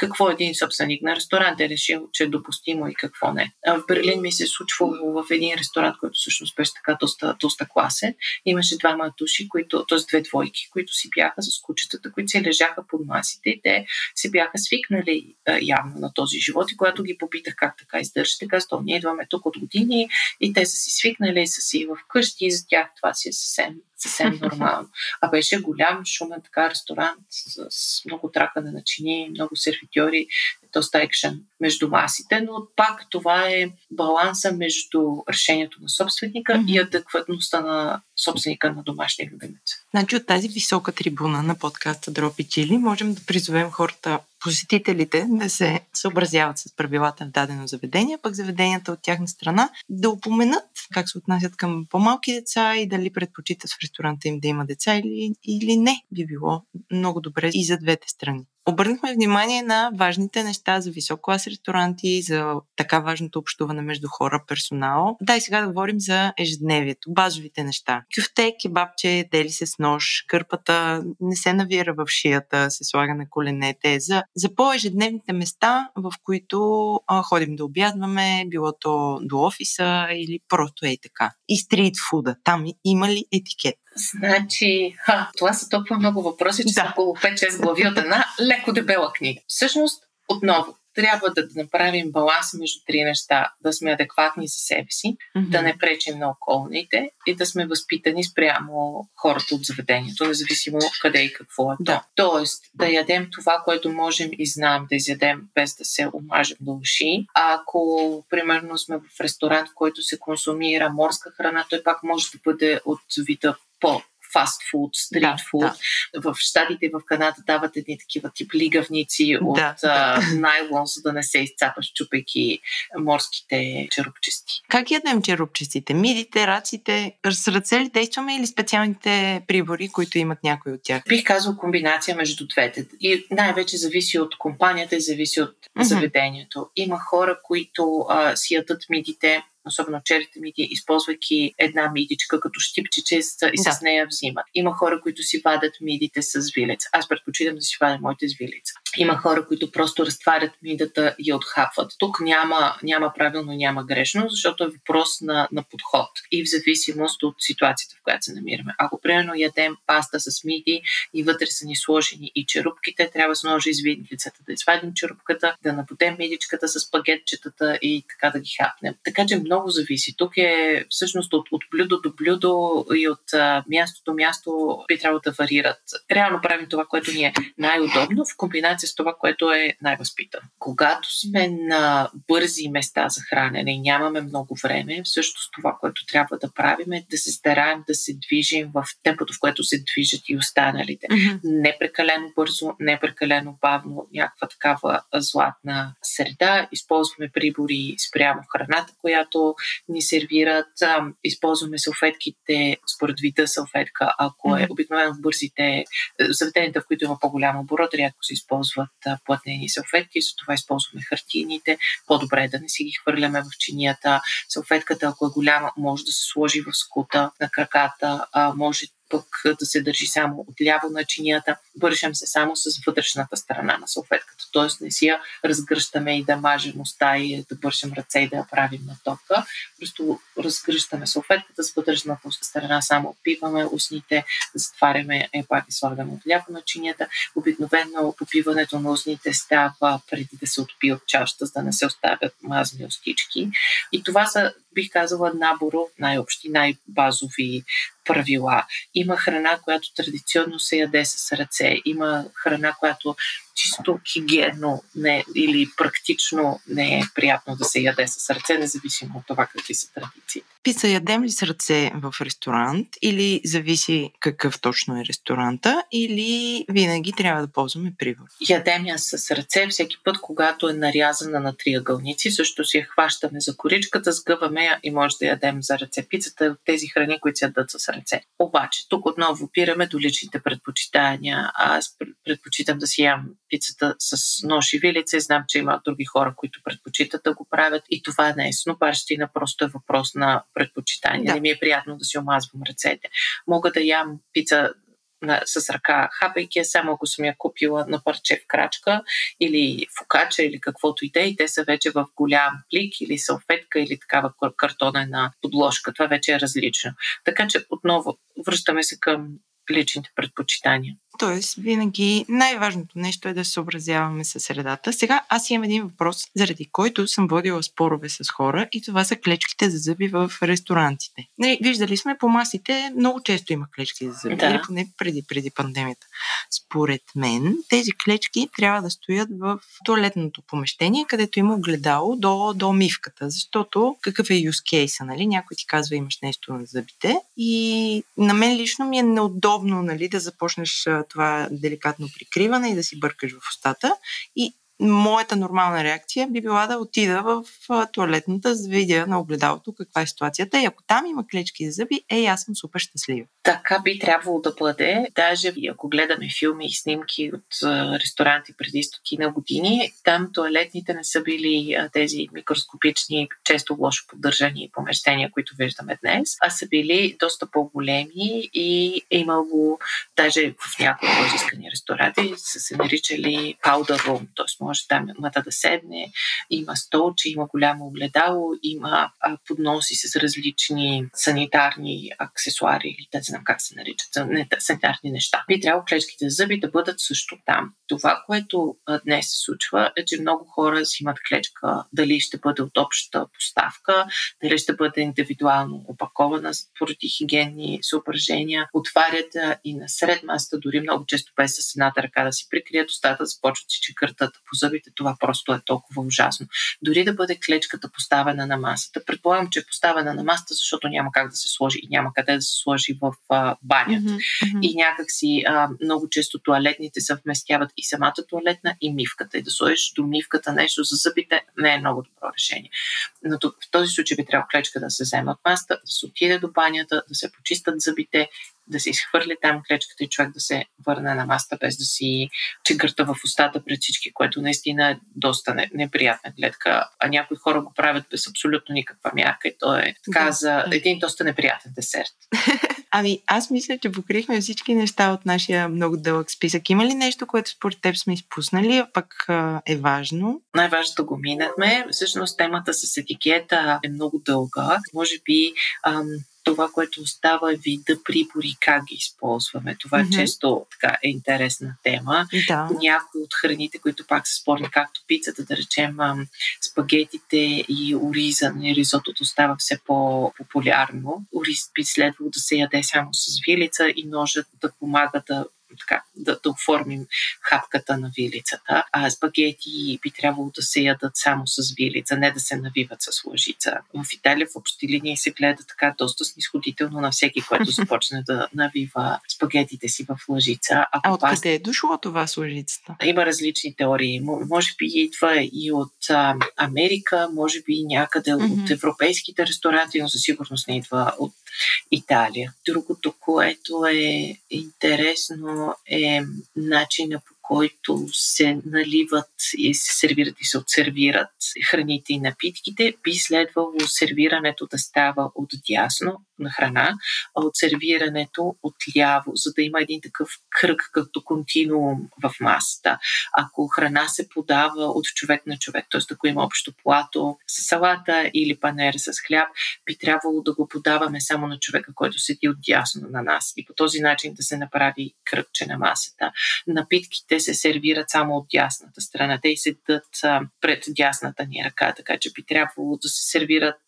какво един собственик на ресторант е решил, че е допустимо и какво не. В Берлин ми се е случвало в един ресторант, който всъщност беше така доста, доста класен. Имаше двама души, които, т.е. две двойки, които си бяха с кучетата, които се лежаха под масите и те се бяха свикнали а, явно на този живот и когато ги попитах как така издържате, казах, ние идваме тук от години и те са си свикнали, са си в къщи и за тях това си е съвсем съвсем нормално. А беше голям, шумен така ресторант с много тракане на чини, много сервитьори, доста екшен между масите, но пак това е баланса между решението на собственика mm-hmm. и адекватността на собственика на домашния любимец. Значи от тази висока трибуна на подкаста Дропи Чили можем да призовем хората, посетителите да се съобразяват с правилата в дадено заведение, пък заведенията от тяхна страна да упоменат как се отнасят към по-малки деца и дали предпочитат в ресторанта им да има деца или, или не. Би било много добре и за двете страни. Обърнахме внимание на важните неща за висок клас ресторанти, за така важното общуване между хора, персонал. Дай сега да говорим за ежедневието, базовите неща. Кюфте, кебабче, дели се с нож, кърпата не се навира в шията, се слага на коленете. За, за по-ежедневните места, в които а, ходим да обядваме, било то до офиса или просто е така. И стрит фуда. Там има ли етикет? Значи, ха, това са толкова много въпроси, че да. са около 5-6 глави от една леко дебела книга. Всъщност, отново, трябва да направим баланс между три неща. Да сме адекватни за себе си, mm-hmm. да не пречим на околните и да сме възпитани спрямо хората от заведението, независимо къде и какво е да. то. Тоест, да ядем това, което можем и знаем да изядем, без да се омажем до уши. А ако, примерно, сме в ресторант, в който се консумира морска храна, той пак може да бъде от вида по фастфуд, стритфуд. Да, да. В Штатите в Канада дават едни такива тип лигавници от да, да. найлон, за да не се изцапаш, чупайки морските черупчести. Как ядем черупчестите? Мидите, раците? С ръце ли действаме или специалните прибори, които имат някой от тях? Бих казал комбинация между двете. И най-вече зависи от компанията и зависи от mm-hmm. заведението. Има хора, които а, си ядат мидите особено черите миди, използвайки една мидичка като щипчиче и да. с нея взимат. Има хора, които си вадят мидите с вилец. Аз предпочитам да си вадя моите с вилец. Има хора, които просто разтварят мидата и отхапват. Тук няма, няма правилно, няма грешно, защото е въпрос на, на подход и в зависимост от ситуацията, в която се намираме. Ако примерно ядем паста с миди и вътре са ни сложени и черупките, трябва с ножа извидницата да извадим черупката, да напотем мидичката с пагетчетата и така да ги хапнем. Така че много зависи. Тук е всъщност от, от блюдо до блюдо и от а, място до място би трябвало да варират. Реално правим това, което ни е най-удобно в комбинация с това, което е най-възпитано. Когато сме на бързи места за хранене и нямаме много време, всъщност това, което трябва да правим е да се стараем да се движим в темпото, в което се движат и останалите. Mm-hmm. Не прекалено бързо, не прекалено бавно, някаква такава златна среда. Използваме прибори спрямо храната, която ни сервират. Използваме салфетките според вида салфетка, ако е обикновено в бързите е, заведенията, в които има по-голям оборот, рядко се използват платнени салфетки, затова използваме хартийните. По-добре е да не си ги хвърляме в чинията. Салфетката, ако е голяма, може да се сложи в скута на краката, може пък да се държи само отляво на чинията. Бършем се само с вътрешната страна на салфетката, т.е. не си я разгръщаме и да мажем уста и да бършем ръце и да я правим на тока. Просто разгръщаме салфетката с вътрешната страна, само опиваме устните, затваряме и пак и слагаме отляво на чинията. Обикновено попиването на устните става преди да се отпи от чашата, за да не се оставят мазни устички. И това са бих казала, наборо най-общи, най-базови правила. Има храна, която традиционно се яде с ръце. Има храна, която чисто хигиенно не, или практично не е приятно да се яде с ръце, независимо от това какви са традициите. Пица ядем ли с ръце в ресторант или зависи какъв точно е ресторанта или винаги трябва да ползваме прибор? Ядем я с ръце всеки път, когато е нарязана на триъгълници. Също си я хващаме за коричката, сгъваме я и може да ядем за ръце. Пицата е от тези храни, които се ядат с ръце. Обаче, тук отново опираме до личните предпочитания. Аз предпочитам да си ям пицата с нож и вилица знам, че има други хора, които предпочитат да го правят и това не е снопарщина, просто е въпрос на предпочитание. Да. Не ми е приятно да си омазвам ръцете. Мога да ям пица на, с ръка, хапайки я, само ако съм я купила на парче в крачка или фокача или каквото и да, и те са вече в голям плик или салфетка или такава картонена подложка. Това вече е различно. Така че отново връщаме се към личните предпочитания. Тоест, винаги най-важното нещо е да се съобразяваме с средата. Сега аз имам един въпрос, заради който съм водила спорове с хора и това са клечките за зъби в ресторантите. Нали, виждали сме по масите, много често има клечки за зъби, да. или поне преди, преди пандемията. Според мен, тези клечки трябва да стоят в туалетното помещение, където има огледало до, до мивката, защото какъв е use case, нали? Някой ти казва, имаш нещо на зъбите и на мен лично ми е неудобно, нали, да започнеш това деликатно прикриване и да си бъркаш в устата. И моята нормална реакция би била да отида в туалетната, за да видя на огледалото каква е ситуацията. И ако там има клечки за зъби, ей, аз съм супер щастлива. Така би трябвало да бъде. Даже ако гледаме филми и снимки от ресторанти преди стотина години, там туалетните не са били тези микроскопични, често лошо поддържани помещения, които виждаме днес, а са били доста по-големи и е имало, даже в някои изискани ресторанти, са се наричали powder room, т.е може там мата да седне, има столче, има голямо огледало, има а, подноси с различни санитарни аксесуари или да знам как се наричат, санитарни неща. Би трябвало клечките зъби да бъдат също там. Това, което а, днес се случва е, че много хора си имат клечка, дали ще бъде от общата поставка, дали ще бъде индивидуално опакована поради хигиенни съображения, отварят и насред масата, дори много често без с едната ръка да си прикрият устата, започват си чекъртат по зъбите, това просто е толкова ужасно. Дори да бъде клечката поставена на масата. Предполагам, че е поставена на масата, защото няма как да се сложи и няма къде да се сложи в а, банята. Mm-hmm. И някакси а, много често туалетните съвместяват и самата туалетна, и мивката. И да сложиш до мивката нещо за зъбите не е много добро решение. Но в този случай би трябвало клечка да се вземе от масата, да се отиде до банята, да се почистят зъбите да се изхвърли там клечката и човек да се върне на маста без да си чегърта в устата пред всички, което наистина е доста неприятна гледка. А някои хора го правят без абсолютно никаква мярка и то е така да. за един доста неприятен десерт. Ами, аз мисля, че покрихме всички неща от нашия много дълъг списък. Има ли нещо, което според теб сме изпуснали, а пък е важно? Най-важното го минахме. Всъщност темата с етикета е много дълга. Може би ам, това, което остава е вида прибори, как ги използваме. Това mm-hmm. често така е интересна тема. Да. Някои от храните, които пак са спорни, както пицата, да речем, спагетите и ориза, ризотото става все по-популярно. Ориз би следвало да се яде само с вилица и ножът да помага да така, да, да оформим хапката на вилицата. А спагети би трябвало да се ядат само с вилица, не да се навиват с лъжица. В Италия в общи линии се гледа така доста снисходително на всеки, който започне да навива спагетите си в лъжица. А, а откъде паст... е дошло това с лъжицата? Има различни теории. Може би идва и от а, Америка, може би някъде mm-hmm. от европейските ресторанти, но със сигурност не идва от Италия. Другото, което е интересно е начина по който се наливат и се сервират и се отсервират храните и напитките, би следвало сервирането да става от дясно на храна, а от сервирането от ляво, за да има един такъв кръг като континуум в масата. Ако храна се подава от човек на човек, т.е. ако има общо плато с салата или панер с хляб, би трябвало да го подаваме само на човека, който седи от дясно на нас и по този начин да се направи кръгче на масата. Напитките се сервират само от дясната страна. Те и седат пред дясната ни ръка, така че би трябвало да се сервират,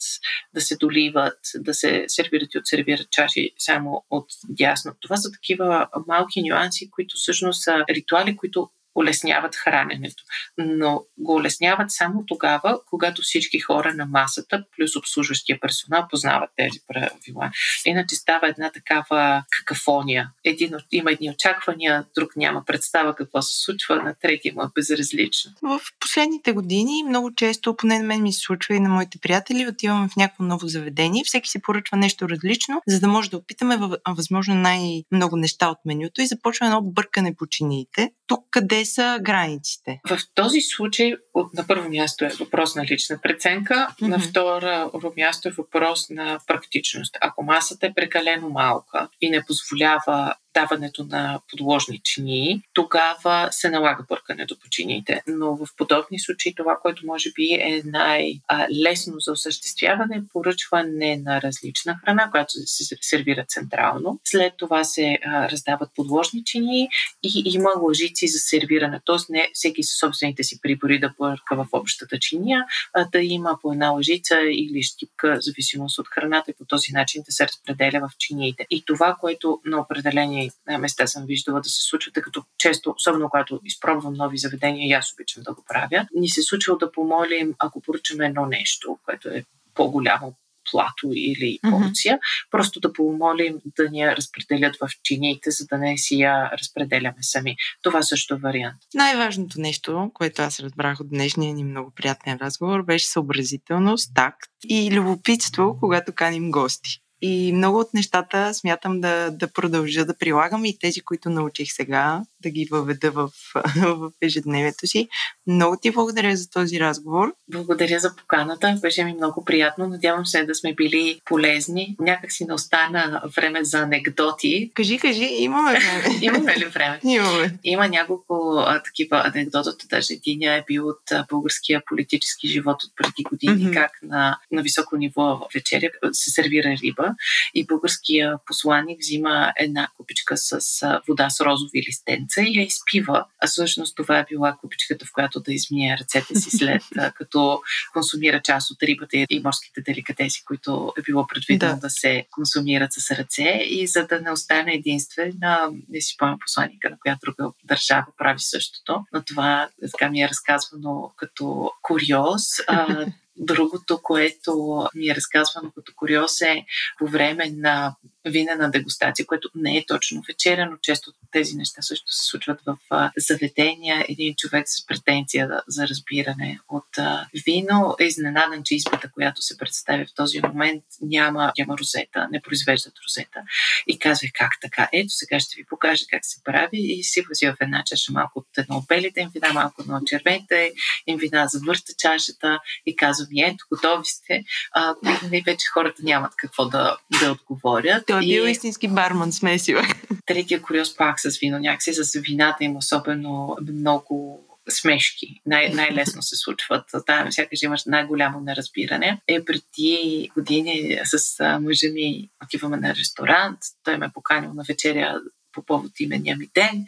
да се доливат, да се сервират и отсервират чаши само от дясно. Това са такива малки нюанси, които всъщност са ритуали, които улесняват храненето. Но го улесняват само тогава, когато всички хора на масата, плюс обслужващия персонал, познават тези правила. Иначе става една такава какафония. Един, има едни очаквания, друг няма представа какво се случва, на трети има безразлично. В последните години много често, поне на мен ми се случва и на моите приятели, отиваме в някакво ново заведение, всеки си поръчва нещо различно, за да може да опитаме възможно най-много неща от менюто и започва едно бъркане по чиниите. Тук къде са границите? В този случай на първо място е въпрос на лична преценка, mm-hmm. на второ място е въпрос на практичност. Ако масата е прекалено малка и не позволява даването на подложни чинии, тогава се налага бъркането по чиниите. Но в подобни случаи това, което може би е най-лесно за осъществяване, е поръчване на различна храна, която се сервира централно. След това се раздават подложни чинии и има лъжици за сервиране. Тоест не всеки със собствените си прибори да бърка в общата чиния, а да има по една лъжица или щипка, зависимост от храната и по този начин да се разпределя в чиниите. И това, което на определени места съм виждала да се случва, тъй като често, особено когато изпробвам нови заведения, и аз обичам да го правя, ни се случва да помолим, ако поръчаме едно нещо, което е по-голямо плато или порция, mm-hmm. просто да помолим да ни я разпределят в чиниите, за да не си я разпределяме сами. Това също е вариант. Най-важното нещо, което аз разбрах от днешния ни много приятен разговор, беше съобразителност, такт и любопитство, когато каним гости. И много от нещата смятам да, да продължа да прилагам и тези, които научих сега, да ги въведа в, в ежедневието си. Много ти благодаря за този разговор. Благодаря за поканата. Беше ми много приятно. Надявам се да сме били полезни. Някак си не остана време за анекдоти. Кажи, кажи, имаме време. имаме ли време? Имаме. Има няколко а, такива анекдоти. Даже един е бил от а, българския политически живот от преди години, mm-hmm. как на, на високо ниво вечеря се сервира риба И българския посланник взима една купичка с вода с розови листенца и я изпива. А всъщност това е била купичката, в която да измие ръцете си след като консумира част от рибата и морските деликатеси, които е било предвидено да, да се консумират с ръце и за да не остане единствен, не си спомням посланника, на която друга държава прави същото. Но това така ми е разказвано като куриоз. Другото, което ми е разказвано като куриоз е по време на винена дегустация, което не е точно вечеря, но често тези неща също се случват в заведения. Един човек с претенция за разбиране от вино е изненадан, че избата, която се представя в този момент, няма, няма розета, не произвеждат розета. И казва, как така? Ето сега ще ви покажа как се прави и си взива в една чаша малко от едно от белите им вина, малко от червените им вина, завърта чашата и казва ми, ето, готови сте. А, нали, вече хората нямат какво да, да отговорят той е бил и... истински барман смесива. Третия куриоз пак с вино. Някакси с вината им особено много смешки. Най- най-лесно се случват. Там сякаш имаш най-голямо неразбиране. Е, преди години с мъжа ми отиваме на ресторант. Той ме е поканил на вечеря по повод имения ми ден.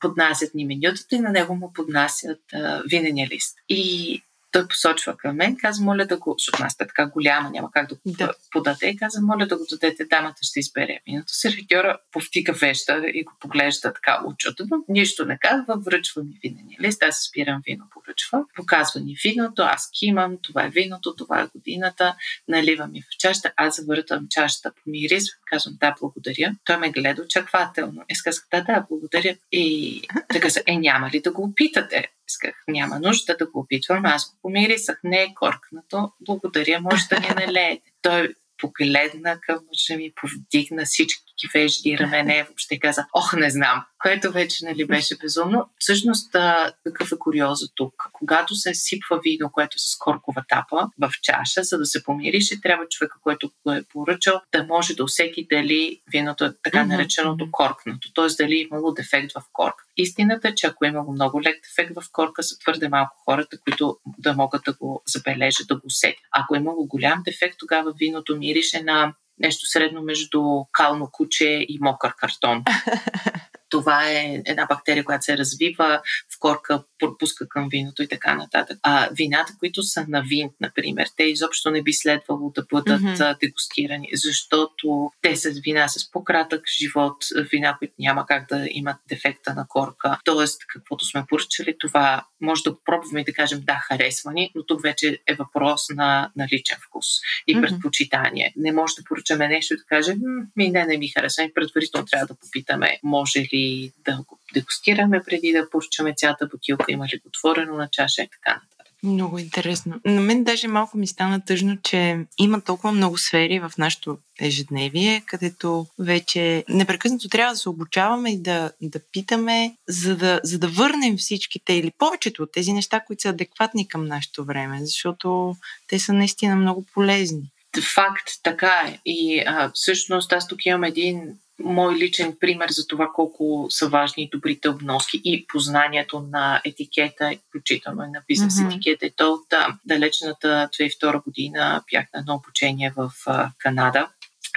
Поднасят ни менютата и на него му поднасят а, винения лист. И той посочва към мен, каза, моля да го, защото е така голяма, няма как да го да. подаде, каза, моля да го дадете, дамата ще избере виното. Сервитьора повтика веща и го поглежда така но нищо не казва, връчва ми винения лист, аз спирам вино, поръчва, показва ни виното, аз кимам, това е виното, това е годината, наливам ми в чашата, аз завъртам чашата, помирисвам, казвам да, благодаря. Той ме гледа очаквателно. Аз казах, да, да, благодаря. И така се, е, няма ли да го опитате? Исках, няма нужда да го опитвам. Аз го помирисах. Не е коркнато. Благодаря, може да ни налеете. Той погледна към мъжа ми, повдигна всички вежди, рамене, въобще каза, ох, не знам, което вече нали, беше безумно. Всъщност, какъв е куриоза тук? Когато се сипва вино, което е с коркова тапа в чаша, за да се помирише, трябва човека, който го е поръчал, да може да усети дали виното е така нареченото коркнато, т.е. дали е имало дефект в корк. Истината е, че ако е имало много лек дефект в корка, са твърде малко хората, които да могат да го забележат, да го усетят. Ако е имало голям дефект, тогава виното мирише на нещо средно между кално куче и мокър картон. Това е една бактерия, която се развива в корка, пропуска към виното и така нататък. А вината, които са на винт, например, те изобщо не би следвало да бъдат mm-hmm. дегустирани, защото те са вина с по-кратък живот, вина, които няма как да имат дефекта на корка. Тоест, каквото сме поръчали, това може да го пробваме и да кажем да, харесва ни, но тук вече е въпрос на, на личен вкус и mm-hmm. предпочитание. Не може да поръчаме нещо и да кажем, ми не, не ми харесва. И предварително трябва да попитаме, може ли да го дегустираме преди да поръчаме цялата бутилка, има ли го отворено на чаша и така нататък. Много интересно. На мен даже малко ми стана тъжно, че има толкова много сфери в нашото ежедневие, където вече непрекъснато трябва да се обучаваме и да, да питаме, за да, за да върнем всичките или повечето от тези неща, които са адекватни към нашето време, защото те са наистина много полезни. Факт, така е. И а, всъщност аз тук имам един мой личен пример за това колко са важни добрите обноски и познанието на етикета, включително и на бизнес mm-hmm. етикета. И то от далечната 2002 година бях на едно обучение в Канада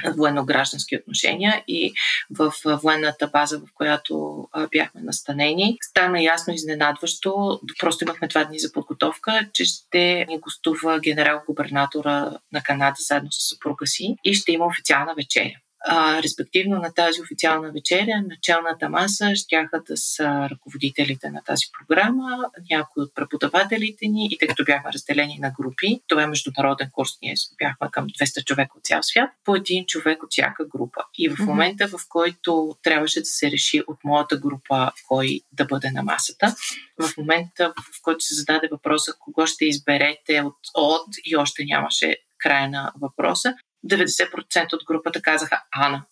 военно-граждански отношения и в военната база, в която бяхме настанени. Стана ясно изненадващо, просто имахме два дни за подготовка, че ще ни гостува генерал-губернатора на Канада заедно с съпруга си и ще има официална вечеря. А, респективно на тази официална вечеря, началната маса щяха да са ръководителите на тази програма, някои от преподавателите ни и тъй като бяхме разделени на групи, това е международен курс, ние бяхме към 200 човека от цял свят, по един човек от всяка група. И в момента, в който трябваше да се реши от моята група кой да бъде на масата, в момента, в който се зададе въпроса кого ще изберете от, от и още нямаше края на въпроса, 90% от групата казаха Ана.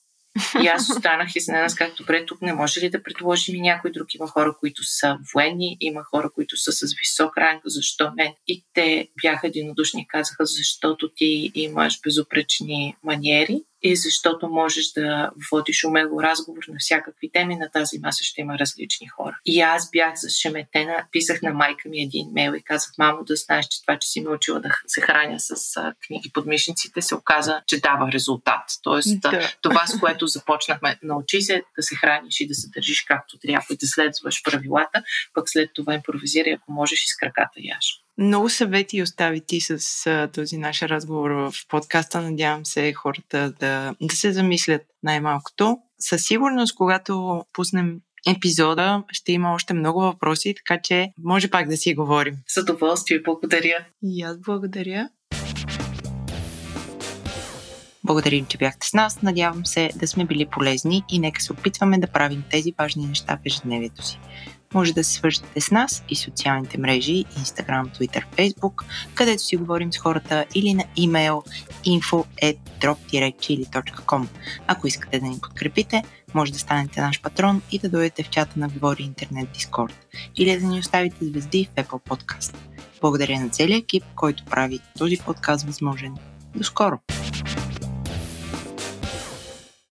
И аз останах и с как добре, тук не може ли да предложим и някой друг? Има хора, които са военни, има хора, които са с висок ранг, защо мен? И те бяха единодушни и казаха, защото ти имаш безупречни маниери и защото можеш да водиш умело разговор на всякакви теми. На тази маса ще има различни хора. И аз бях зашеметена. Писах на майка ми един мейл и казах, мамо, да знаеш, че това, че си научила да се храня с а, книги под мишниците, се оказа, че дава резултат. Тоест, да. това, с което започнахме, научи се да се храниш и да се държиш както трябва и да следваш правилата, пък след това импровизирай, ако можеш и с краката яш. Много съвети остави ти с а, този наш разговор в подкаста. Надявам се хората да, да се замислят най-малкото. Със сигурност, когато пуснем епизода ще има още много въпроси, така че може пак да си говорим. С удоволствие, благодаря. И аз благодаря. Благодарим, че бяхте с нас. Надявам се да сме били полезни и нека се опитваме да правим тези важни неща в ежедневието си. Може да се свържете с нас и социалните мрежи Instagram, Twitter, Facebook, където си говорим с хората или на имейл info.drop-chili.com. Ако искате да ни подкрепите, може да станете наш патрон и да дойдете в чата на Говори Интернет Дискорд или да ни оставите звезди в Apple Podcast. Благодаря на целия екип, който прави този подкаст възможен. До скоро!